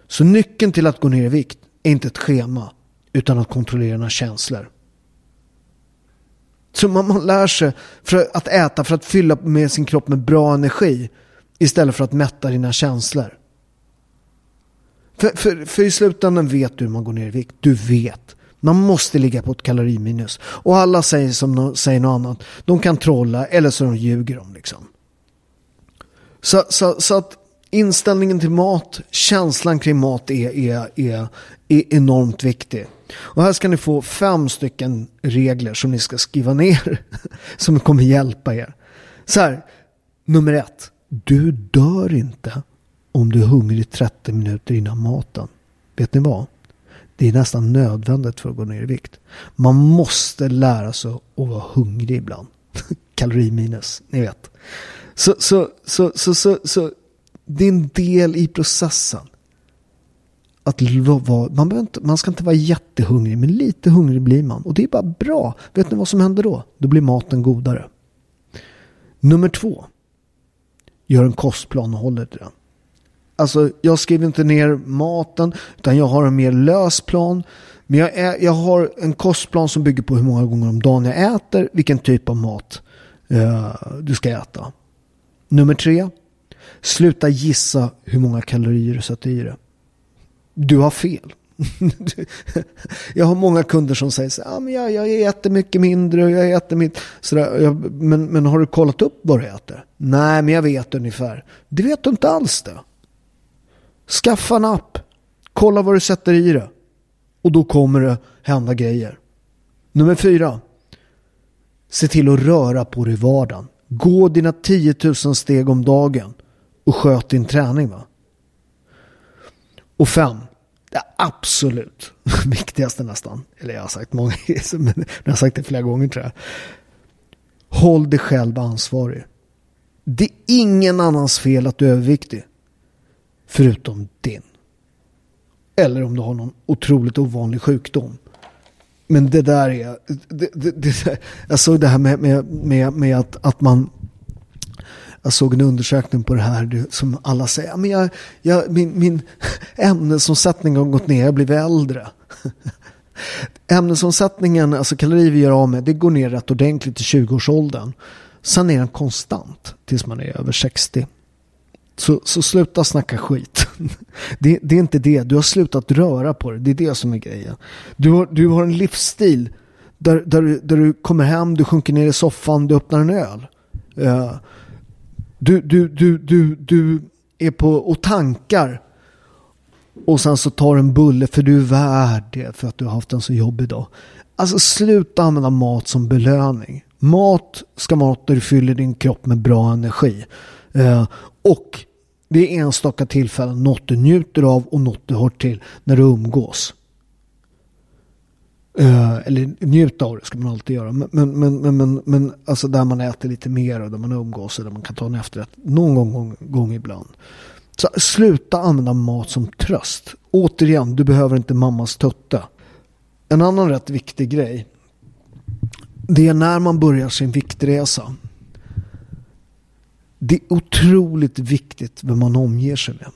Så nyckeln till att gå ner i vikt är inte ett schema utan att kontrollera dina känslor. Så man, man lär sig för att äta för att fylla med sin kropp med bra energi istället för att mätta dina känslor. För, för, för i slutändan vet du hur man går ner i vikt. Du vet. Man måste ligga på ett kaloriminus. Och alla säger som no, säger något annat. De kan trolla eller så de ljuger de liksom. Så, så, så att inställningen till mat, känslan kring mat är, är, är, är enormt viktig. Och här ska ni få fem stycken regler som ni ska skriva ner. Som kommer hjälpa er. Så här, nummer ett. Du dör inte om du är hungrig 30 minuter innan maten. Vet ni vad? Det är nästan nödvändigt för att gå ner i vikt. Man måste lära sig att vara hungrig ibland. Kaloriminus, ni vet. Så, så, så, så, så, så, det är en del i processen. Att vara, man, inte, man ska inte vara jättehungrig, men lite hungrig blir man. Och det är bara bra. Vet ni vad som händer då? Då blir maten godare. Nummer två. Gör en kostplan och håller till den. Alltså, jag skriver inte ner maten, utan jag har en mer lös plan. Men jag, är, jag har en kostplan som bygger på hur många gånger om dagen jag äter, vilken typ av mat eh, du ska äta. Nummer tre. Sluta gissa hur många kalorier du sätter i det. Du har fel. jag har många kunder som säger så ah, men jag, jag äter mycket mindre och jag äter mitt, sådär, jag, men, men har du kollat upp vad du äter? Nej, men jag vet ungefär. Det vet du inte alls det. Skaffa en app. Kolla vad du sätter i det. Och då kommer det hända grejer. Nummer fyra. Se till att röra på dig i vardagen. Gå dina 10 000 steg om dagen. Och sköt din träning va. Och fem. Det absolut viktigaste nästan. Eller jag har sagt många men jag har sagt det flera gånger tror jag. Håll dig själv ansvarig. Det är ingen annans fel att du är överviktig. Förutom din. Eller om du har någon otroligt ovanlig sjukdom. Men det där är... Det, det, det, jag såg det här med, med, med, med att, att man... Jag såg en undersökning på det här som alla säger. Men jag, jag, min, min ämnesomsättning har gått ner, jag har blivit äldre. Ämnesomsättningen, alltså kalorier vi gör av med, det går ner rätt ordentligt i 20-årsåldern. Sen är den konstant tills man är över 60. Så, så sluta snacka skit. Det, det, är inte det. Du har slutat röra på det. Det är det som är grejen. Du har, du har en livsstil där, där, där du kommer hem, du sjunker ner i soffan, du öppnar en öl. Uh, du, du, du, du, du är på och tankar. Och sen så tar en bulle för du är värd det för att du har haft en så jobbig dag. Alltså sluta använda mat som belöning. Mat ska vara där du fyller din kropp med bra energi. Eh, och det är enstaka tillfällen, något du njuter av och något du har till när du umgås. Uh, eller njuta av det ska man alltid göra. Men, men, men, men, men, alltså där man äter lite mer och där man umgås och där man kan ta en efterrätt någon gång, gång, gång ibland. Så sluta använda mat som tröst. Återigen, du behöver inte mammas tutte. En annan rätt viktig grej. Det är när man börjar sin viktresa det är otroligt viktigt vem man omger sig med.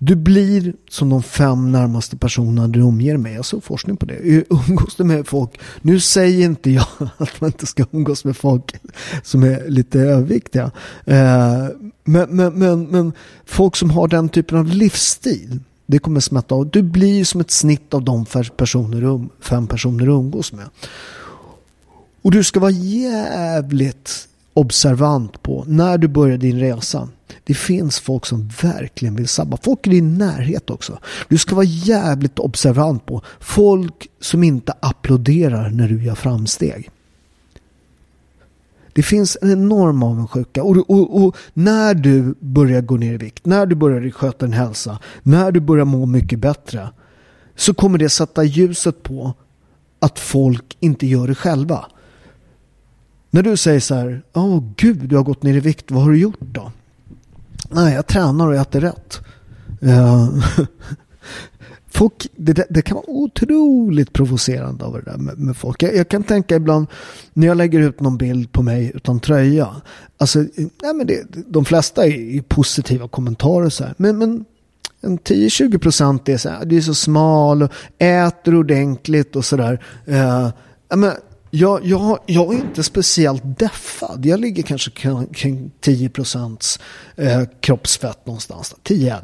Du blir som de fem närmaste personerna du omger med. Jag såg forskning på det. Umgås du med folk. Nu säger inte jag att man inte ska umgås med folk som är lite överviktiga. Eh, men, men, men, men folk som har den typen av livsstil. Det kommer smätta av. Du blir som ett snitt av de personer, um- fem personer du umgås med. Och du ska vara jävligt observant på när du börjar din resa. Det finns folk som verkligen vill sabba. Folk i din närhet också. Du ska vara jävligt observant på folk som inte applåderar när du gör framsteg. Det finns en enorm avundsjuka och, och, och, när du börjar gå ner i vikt, när du börjar sköta din hälsa, när du börjar må mycket bättre så kommer det sätta ljuset på att folk inte gör det själva. När du säger så här, åh oh, gud, du har gått ner i vikt, vad har du gjort då? Nej, jag tränar och äter rätt. Uh, folk, det, det, kan vara otroligt provocerande av det där med, med folk. Jag, jag, kan tänka ibland när jag lägger ut någon bild på mig utan tröja. Alltså, nej men det, de flesta är, är positiva kommentarer så här. Men, men en 10-20 procent är så här, du är så smal och äter ordentligt och sådär. Eh, men jag, jag, jag är inte speciellt deffad. Jag ligger kanske kring 10 procents eh, kroppsfett någonstans. 10-11.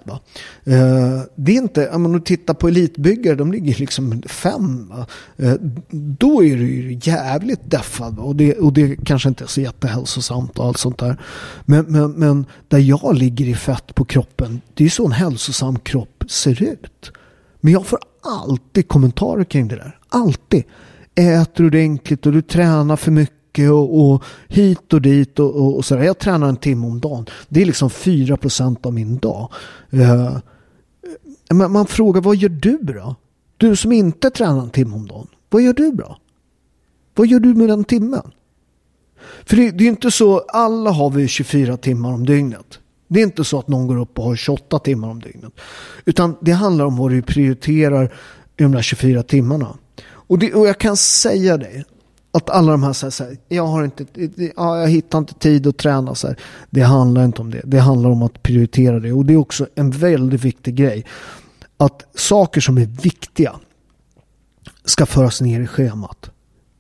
Eh, det är inte, om man tittar på elitbyggare, de ligger liksom 5. Eh, då är du jävligt deffad. Och det, och det kanske inte är så jättehälsosamt och allt sånt där. Men, men, men där jag ligger i fett på kroppen, det är så en hälsosam kropp ser ut. Men jag får alltid kommentarer kring det där. Alltid äter ordentligt och du tränar för mycket och, och hit och dit och, och, och sådär. Jag tränar en timme om dagen. Det är liksom 4 procent av min dag. Eh, uh, man, man frågar vad gör du då? Du som inte tränar en timme om dagen. Vad gör du bra? Vad gör du med den timmen? För det, det är inte så, alla har vi 24 timmar om dygnet. Det är inte så att någon går upp och har 28 timmar om dygnet. Utan det handlar om vad du prioriterar i de där 24 timmarna. Och, det, och jag kan säga dig Att alla de här säger så här, jag har inte, ja, jag hittar inte tid att träna så här. Det handlar inte om det. Det handlar om att prioritera det. Och det är också en väldigt viktig grej. Att saker som är viktiga ska föras ner i schemat.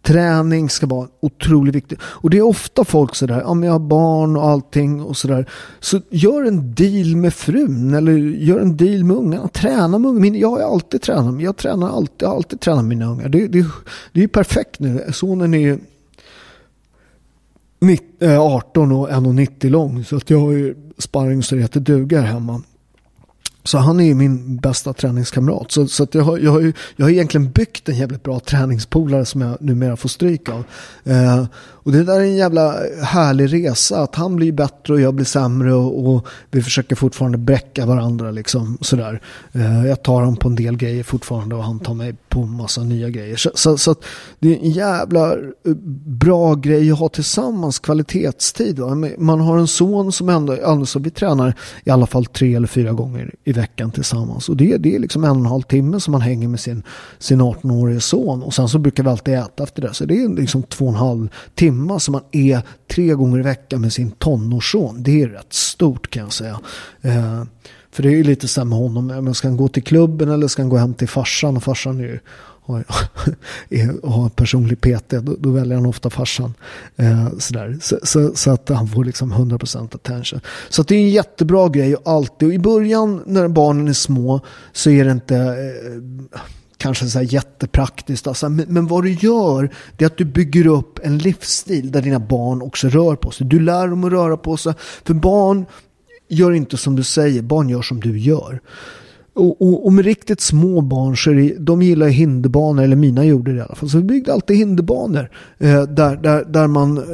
Träning ska vara otroligt viktigt. Och det är ofta folk sådär, ja men jag har barn och allting och sådär. Så gör en deal med frun eller gör en deal med ungarna. Träna med ungarna. Jag har alltid tränat, jag tränar alltid, jag har alltid tränat mina ungar. Det, det, det är ju perfekt nu. Sonen är ju 18 eh, och 1,90 lång. Så att jag har ju sparring så det heter duga här hemma. Så han är ju min bästa träningskamrat. Så, så att jag, har, jag, har ju, jag har egentligen byggt en jävligt bra träningspolare som jag numera får stryk av. Eh, och det där är en jävla härlig resa. Att han blir bättre och jag blir sämre. Och, och vi försöker fortfarande bräcka varandra. Liksom, sådär. Eh, jag tar honom på en del grejer fortfarande och han tar mig på en massa nya grejer. Så, så, så det är en jävla eh, bra grej att ha tillsammans, kvalitetstid. Va? Man har en son som ändå, Alltså vi tränar i alla fall tre eller fyra gånger i veckan tillsammans. Och det, det är liksom en och en halv timme som man hänger med sin, sin 18-årige son. Och sen så brukar vi alltid äta efter det. Så det är liksom två och en halv timme som man är tre gånger i veckan med sin tonårsson. Det är rätt stort kan jag säga. Eh, för det är ju lite så med honom. Men ska han gå till klubben eller ska han gå hem till farsan? Och farsan är ju har, har personlig PT, då, då, väljer han ofta farsan. Eh, sådär. Så, så, så, att han får liksom 100% attention. Så det är en jättebra grej och alltid. Och i början när barnen är små så är det inte eh, kanske så här jättepraktiskt. Alltså, men, men, vad du gör det är att du bygger upp en livsstil där dina barn också rör på sig. Du lär dem att röra på sig. För barn gör inte som du säger, barn gör som du gör. Och, och, och, med riktigt små barn så är det, de gillar hinderbanor, eller mina gjorde det i alla fall. Så vi byggde alltid hinderbanor eh, där, där, där man eh,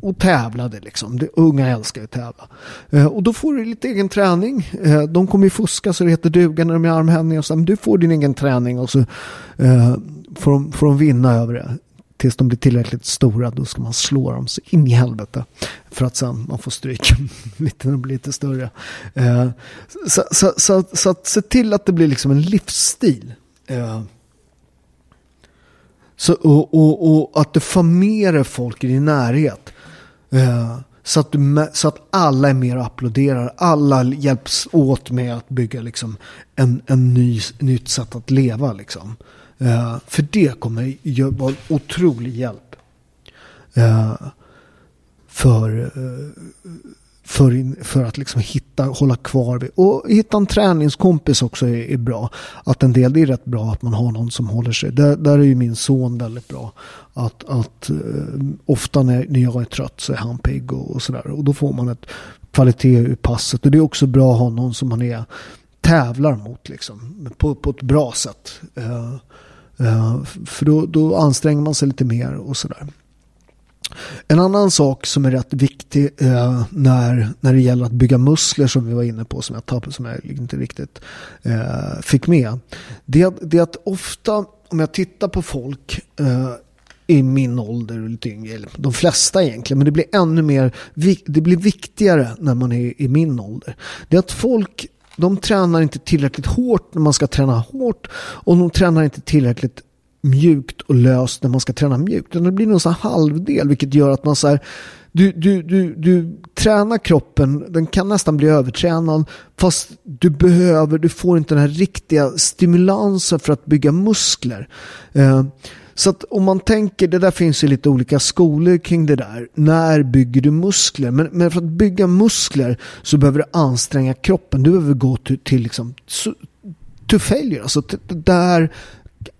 och tävlade liksom. Det, unga älskar att tävla. Eh, och då får du lite egen träning. Eh, de kommer ju fuska så det heter duga när de är armhävningar. Men du får din egen träning och så eh, får, de, får de vinna över det tills de blir tillräckligt stora då ska man slå dem så in i helvete. För att sen man får stryk lite när de blir lite större. Eh, så, så, så, så, att se till att det blir liksom en livsstil. Eh, så, och, och, och att du får med dig folk i din närhet. Eh, så att, du, så att alla är med och applåderar. Alla hjälps åt med att bygga liksom en, en ny, nytt sätt att leva. Liksom. Uh, för det kommer vara en otrolig hjälp. Uh, för, uh, för, in, för att liksom hitta, hålla kvar vid. Och hitta en träningskompis också är, är, bra. Att en del, det är rätt bra att man har någon som håller sig. Där, där är ju min son väldigt bra. Att, att ofta när, när jag är trött så är han pigg och, och sådär. Och då får man ett kvalitet ur passet. Och det är också bra att ha någon som man är tävlar mot liksom. På, på ett bra sätt. Uh, Eh, Eh, för då, då anstränger man sig lite mer och sådär. En annan sak som är rätt viktig eh, när, när det gäller att bygga muskler som vi var inne på som jag, tappade, som jag liksom inte riktigt eh, fick med. Det, det är att ofta om jag tittar på folk eh, i min ålder och lite yngre, de flesta egentligen, men det blir ännu mer, det blir viktigare när man är i min ålder. Det är att folk de tränar inte tillräckligt hårt när man ska träna hårt och de tränar inte tillräckligt mjukt och löst när man ska träna mjukt. Det blir någon sån halvdel vilket gör att man så här, du, du, du, du tränar kroppen, den kan nästan bli övertränad fast du behöver, du får inte den här riktiga stimulansen för att bygga muskler. Eh, så att om man tänker, det där finns ju lite olika skolor kring det där. När bygger du muskler? Men, men för att bygga muskler så behöver du anstränga kroppen. Du behöver gå till, till liksom, to failure. Alltså där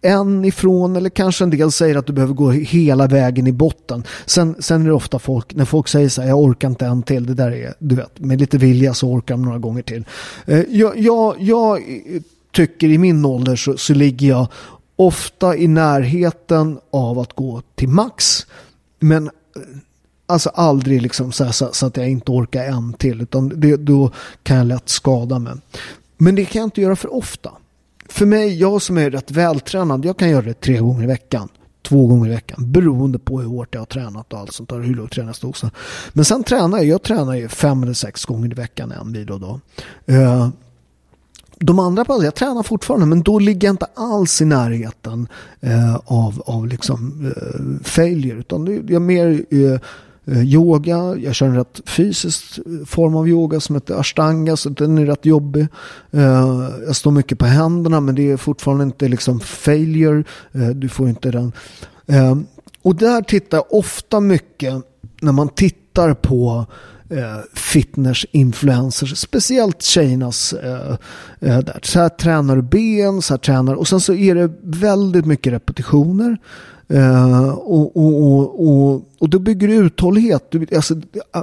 en ifrån eller kanske en del säger att du behöver gå hela vägen i botten. Sen, sen är det ofta folk, när folk säger så här, jag orkar inte en till, det där är, du vet, med lite vilja så orkar de några gånger till. Eh, jag, jag, jag tycker i min ålder så, så ligger jag ofta i närheten av att gå till max. Men eh, alltså aldrig liksom så, så, så, att jag inte orkar en till. Utan det, då kan jag lätt skada mig. Men det kan jag inte göra för ofta. För mig, jag som är rätt vältränad, jag kan göra det tre gånger i veckan. Två gånger i veckan. Beroende på hur hårt jag har tränat och allt sånt där. Hur lågt träningsdosen. Men sen tränar jag. Jag tränar ju fem eller sex gånger i veckan en vid och då. Uh, eh, de andra passen, jag tränar fortfarande men då ligger jag inte alls i närheten eh, av, av liksom, eh, failure. Utan det, jag är mer eh, eh yoga, jag kör en rätt fysisk eh, form av yoga som heter ashtanga så den är rätt jobbig. Eh, jag står mycket på händerna men det är fortfarande inte liksom failure. Eh, du får inte den. Eh, och där tittar jag ofta mycket när man tittar på eh, fitness-influencers, speciellt tjejernas. Eh, eh, där. Så här tränar du ben, så här tränar och sen så är det väldigt mycket repetitioner. Uh, och, och, och, och då bygger du uthållighet. Du, alltså,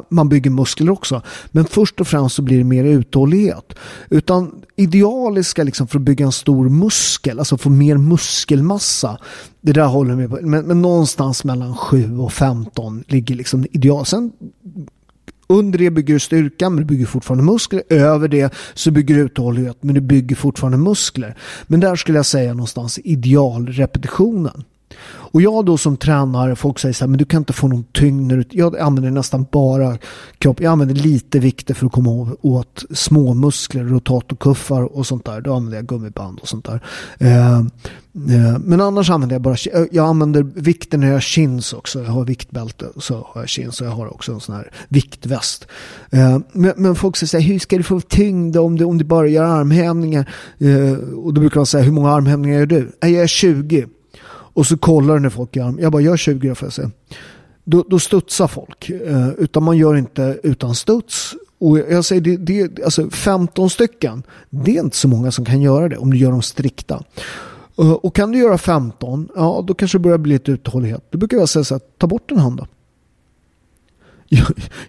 man bygger muskler också. Men först och främst så blir det mer uthållighet. Utan idealiska liksom för att bygga en stor muskel, alltså få mer muskelmassa. Det där håller jag med på. Men, men någonstans mellan 7 och 15 ligger liksom ideal. Sen under det bygger du styrka men du bygger fortfarande muskler. Över det så bygger du uthållighet men du bygger fortfarande muskler. Men där skulle jag säga någonstans idealrepetitionen. Och jag då som tränare, folk säger så här, men du kan inte få någon tyngd när du, jag använder nästan bara kropp, jag använder lite vikter för att komma åt små muskler, rotatorkuffar och sånt där. Då använder jag gummiband och sånt där. Eh, eh, men annars använder jag bara, eh, jag använder vikten när jag har chins också. Jag har viktbälte och så har jag chins och jag har också en sån här viktväst. Eh, men, men, folk säger så här, hur ska du få tyngd om du, om du bara gör armhävningar? Eh, och då brukar man säga, hur många armhävningar gör du? Jag gör 20. Och så kollar du när folk gör Jag bara, gör 20 då får jag se. Då, då studsar folk. Eh, utan man gör inte utan studs. Och jag säger, det, det, alltså 15 stycken, det är inte så många som kan göra det om du gör dem strikta. Eh, och kan du göra 15, ja då kanske det börjar bli lite uthållighet. Då brukar jag säga så här, ta bort en hand då.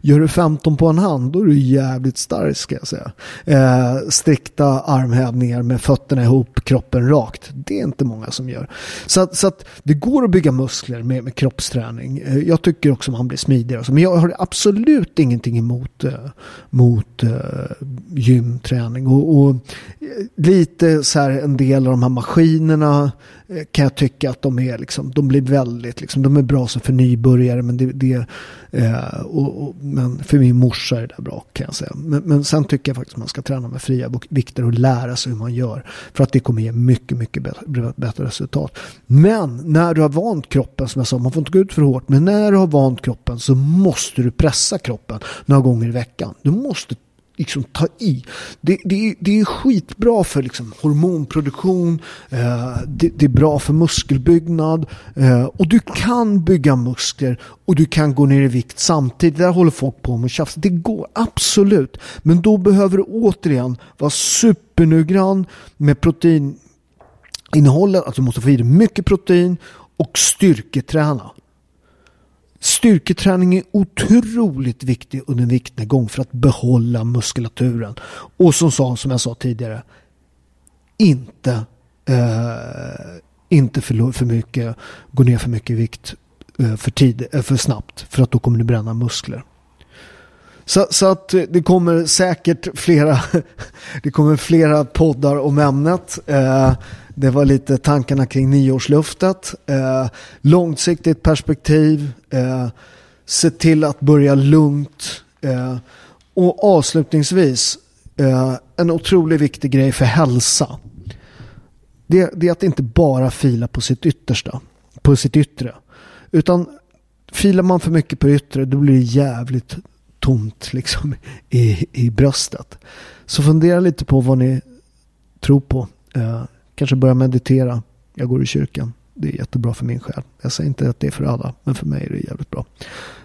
Gör du 15 på en hand då är du jävligt stark ska jag säga. Eh, strikta armhävningar med fötterna ihop, kroppen rakt. Det är inte många som gör. Så, att, så att det går att bygga muskler med, med kroppsträning. Eh, jag tycker också man blir smidigare. Men jag har absolut ingenting emot eh, mot, eh, gymträning. Och, och, lite så här en del av de här maskinerna Eh, kan jag tycka att de är liksom, de blir väldigt liksom, de är bra som för nybörjare men det, det eh, och, och, men för min morsa är det där bra kan jag säga. Men, men sen tycker jag faktiskt att man ska träna med fria vikter och lära sig hur man gör. För att det kommer ge mycket, mycket bättre, bättre resultat. Men när du har vant kroppen, som jag sa, man får inte gå ut för hårt. Men när du har vant kroppen så måste du pressa kroppen några gånger i veckan. Du måste liksom ta i. Det, det, det är skitbra för liksom hormonproduktion, eh, det, det, är bra för muskelbyggnad eh, och du kan bygga muskler och du kan gå ner i vikt samtidigt. Där håller folk på med tjafs. Det går absolut, men då behöver du återigen vara supernoggrann med proteininnehållet, att du måste få i dig mycket protein och styrketräna. Styrketräning är otroligt viktig under en viktnedgång för att behålla muskulaturen. Och som, sa, som jag sa tidigare, inte, eh, inte för, för mycket, gå ner för mycket vikt eh, för, tid, eh, för snabbt för att då kommer du bränna muskler. Så, så, att eh, det kommer säkert flera, det kommer flera poddar om ämnet. Eh, det var lite tankarna kring nyårsluftet. Eh, långsiktigt perspektiv. Eh, se till att börja lugnt. Eh, och avslutningsvis, eh, en otroligt viktig grej för hälsa. Det, det, är att inte bara fila på sitt yttersta, på sitt yttre. Utan filar man för mycket på det yttre då blir det jävligt tomt liksom i, i bröstet. Så fundera lite på vad ni tror på. Eh, kanske börja meditera. Jag går i kyrkan. Det är jättebra för min själ. Jag säger inte att det är för alla, men för mig är det jävligt bra.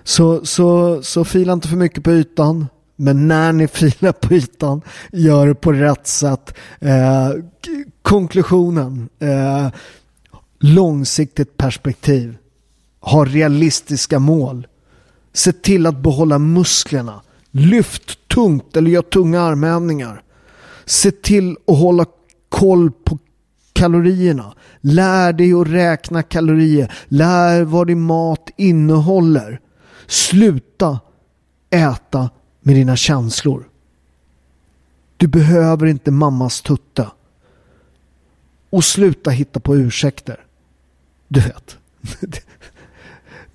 Så, så, så fila inte för mycket på ytan. Men när ni filar på ytan, gör det på rätt sätt. Eh, konklusionen. Eh, långsiktigt perspektiv. Ha realistiska mål. Se till att behålla musklerna. Lyft tungt eller gör tunga armhävningar. Se till att hålla koll på kalorierna. Lär dig att räkna kalorier. Lär vad din mat innehåller. Sluta äta med dina känslor. Du behöver inte mammas tutta. Och sluta hitta på ursäkter. Du vet.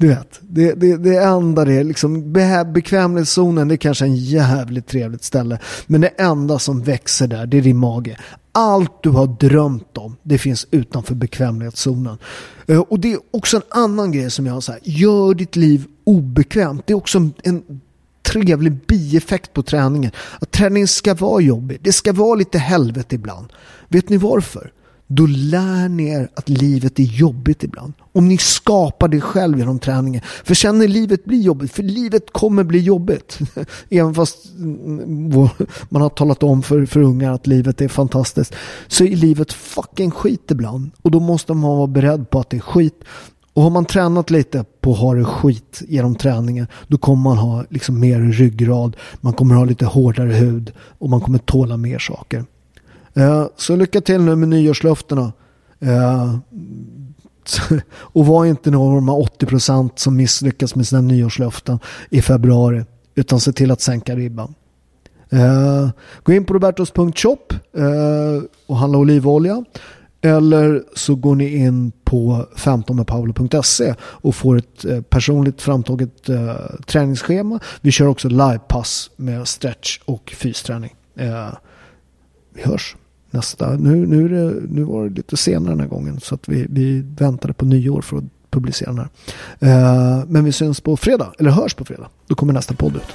Du vet, det, det, det enda det är liksom bekvämlighetszonen det är kanske en jävligt trevligt ställe. Men det enda som växer där det är din mage. Allt du har drömt om det finns utanför bekvämlighetszonen. Eh, och det är också en annan grej som jag har sagt. Gör ditt liv obekvämt. Det är också en trevlig bieffekt på träningen. Att träningen ska vara jobbig. Det ska vara lite helvete ibland. Vet ni varför? Då lär ni er att livet är jobbigt ibland. Om ni skapar det själv genom träningen. För sen när livet blir jobbigt, för livet kommer bli jobbigt. Även fast mm, man har talat om för, för ungar att livet är fantastiskt. Så är livet fucking skit ibland. Och då måste man vara beredd på att det är skit. Och har man tränat lite på att ha det skit genom träningen då kommer man ha liksom mer ryggrad, man kommer ha lite hårdare hud och man kommer tåla mer saker. Eh, så lycka till nu med nyårslöftena. Eh, och var inte några 80% som misslyckas med sina nyårslöften i februari. Utan se till att sänka ribban. Eh, gå in på robertos.shop och handla olivolja. Eller så går ni in på 15medpaolo.se och får ett personligt framtaget träningsschema. Vi kör också livepass med stretch och fysträning. vi hörs nästa. Nu, nu, det, nu var det lite senare den här gången så att vi, vi väntade på nyår för att publicera den här. Eh, men vi syns på fredag, eller hörs på fredag. Då kommer nästa podd ut.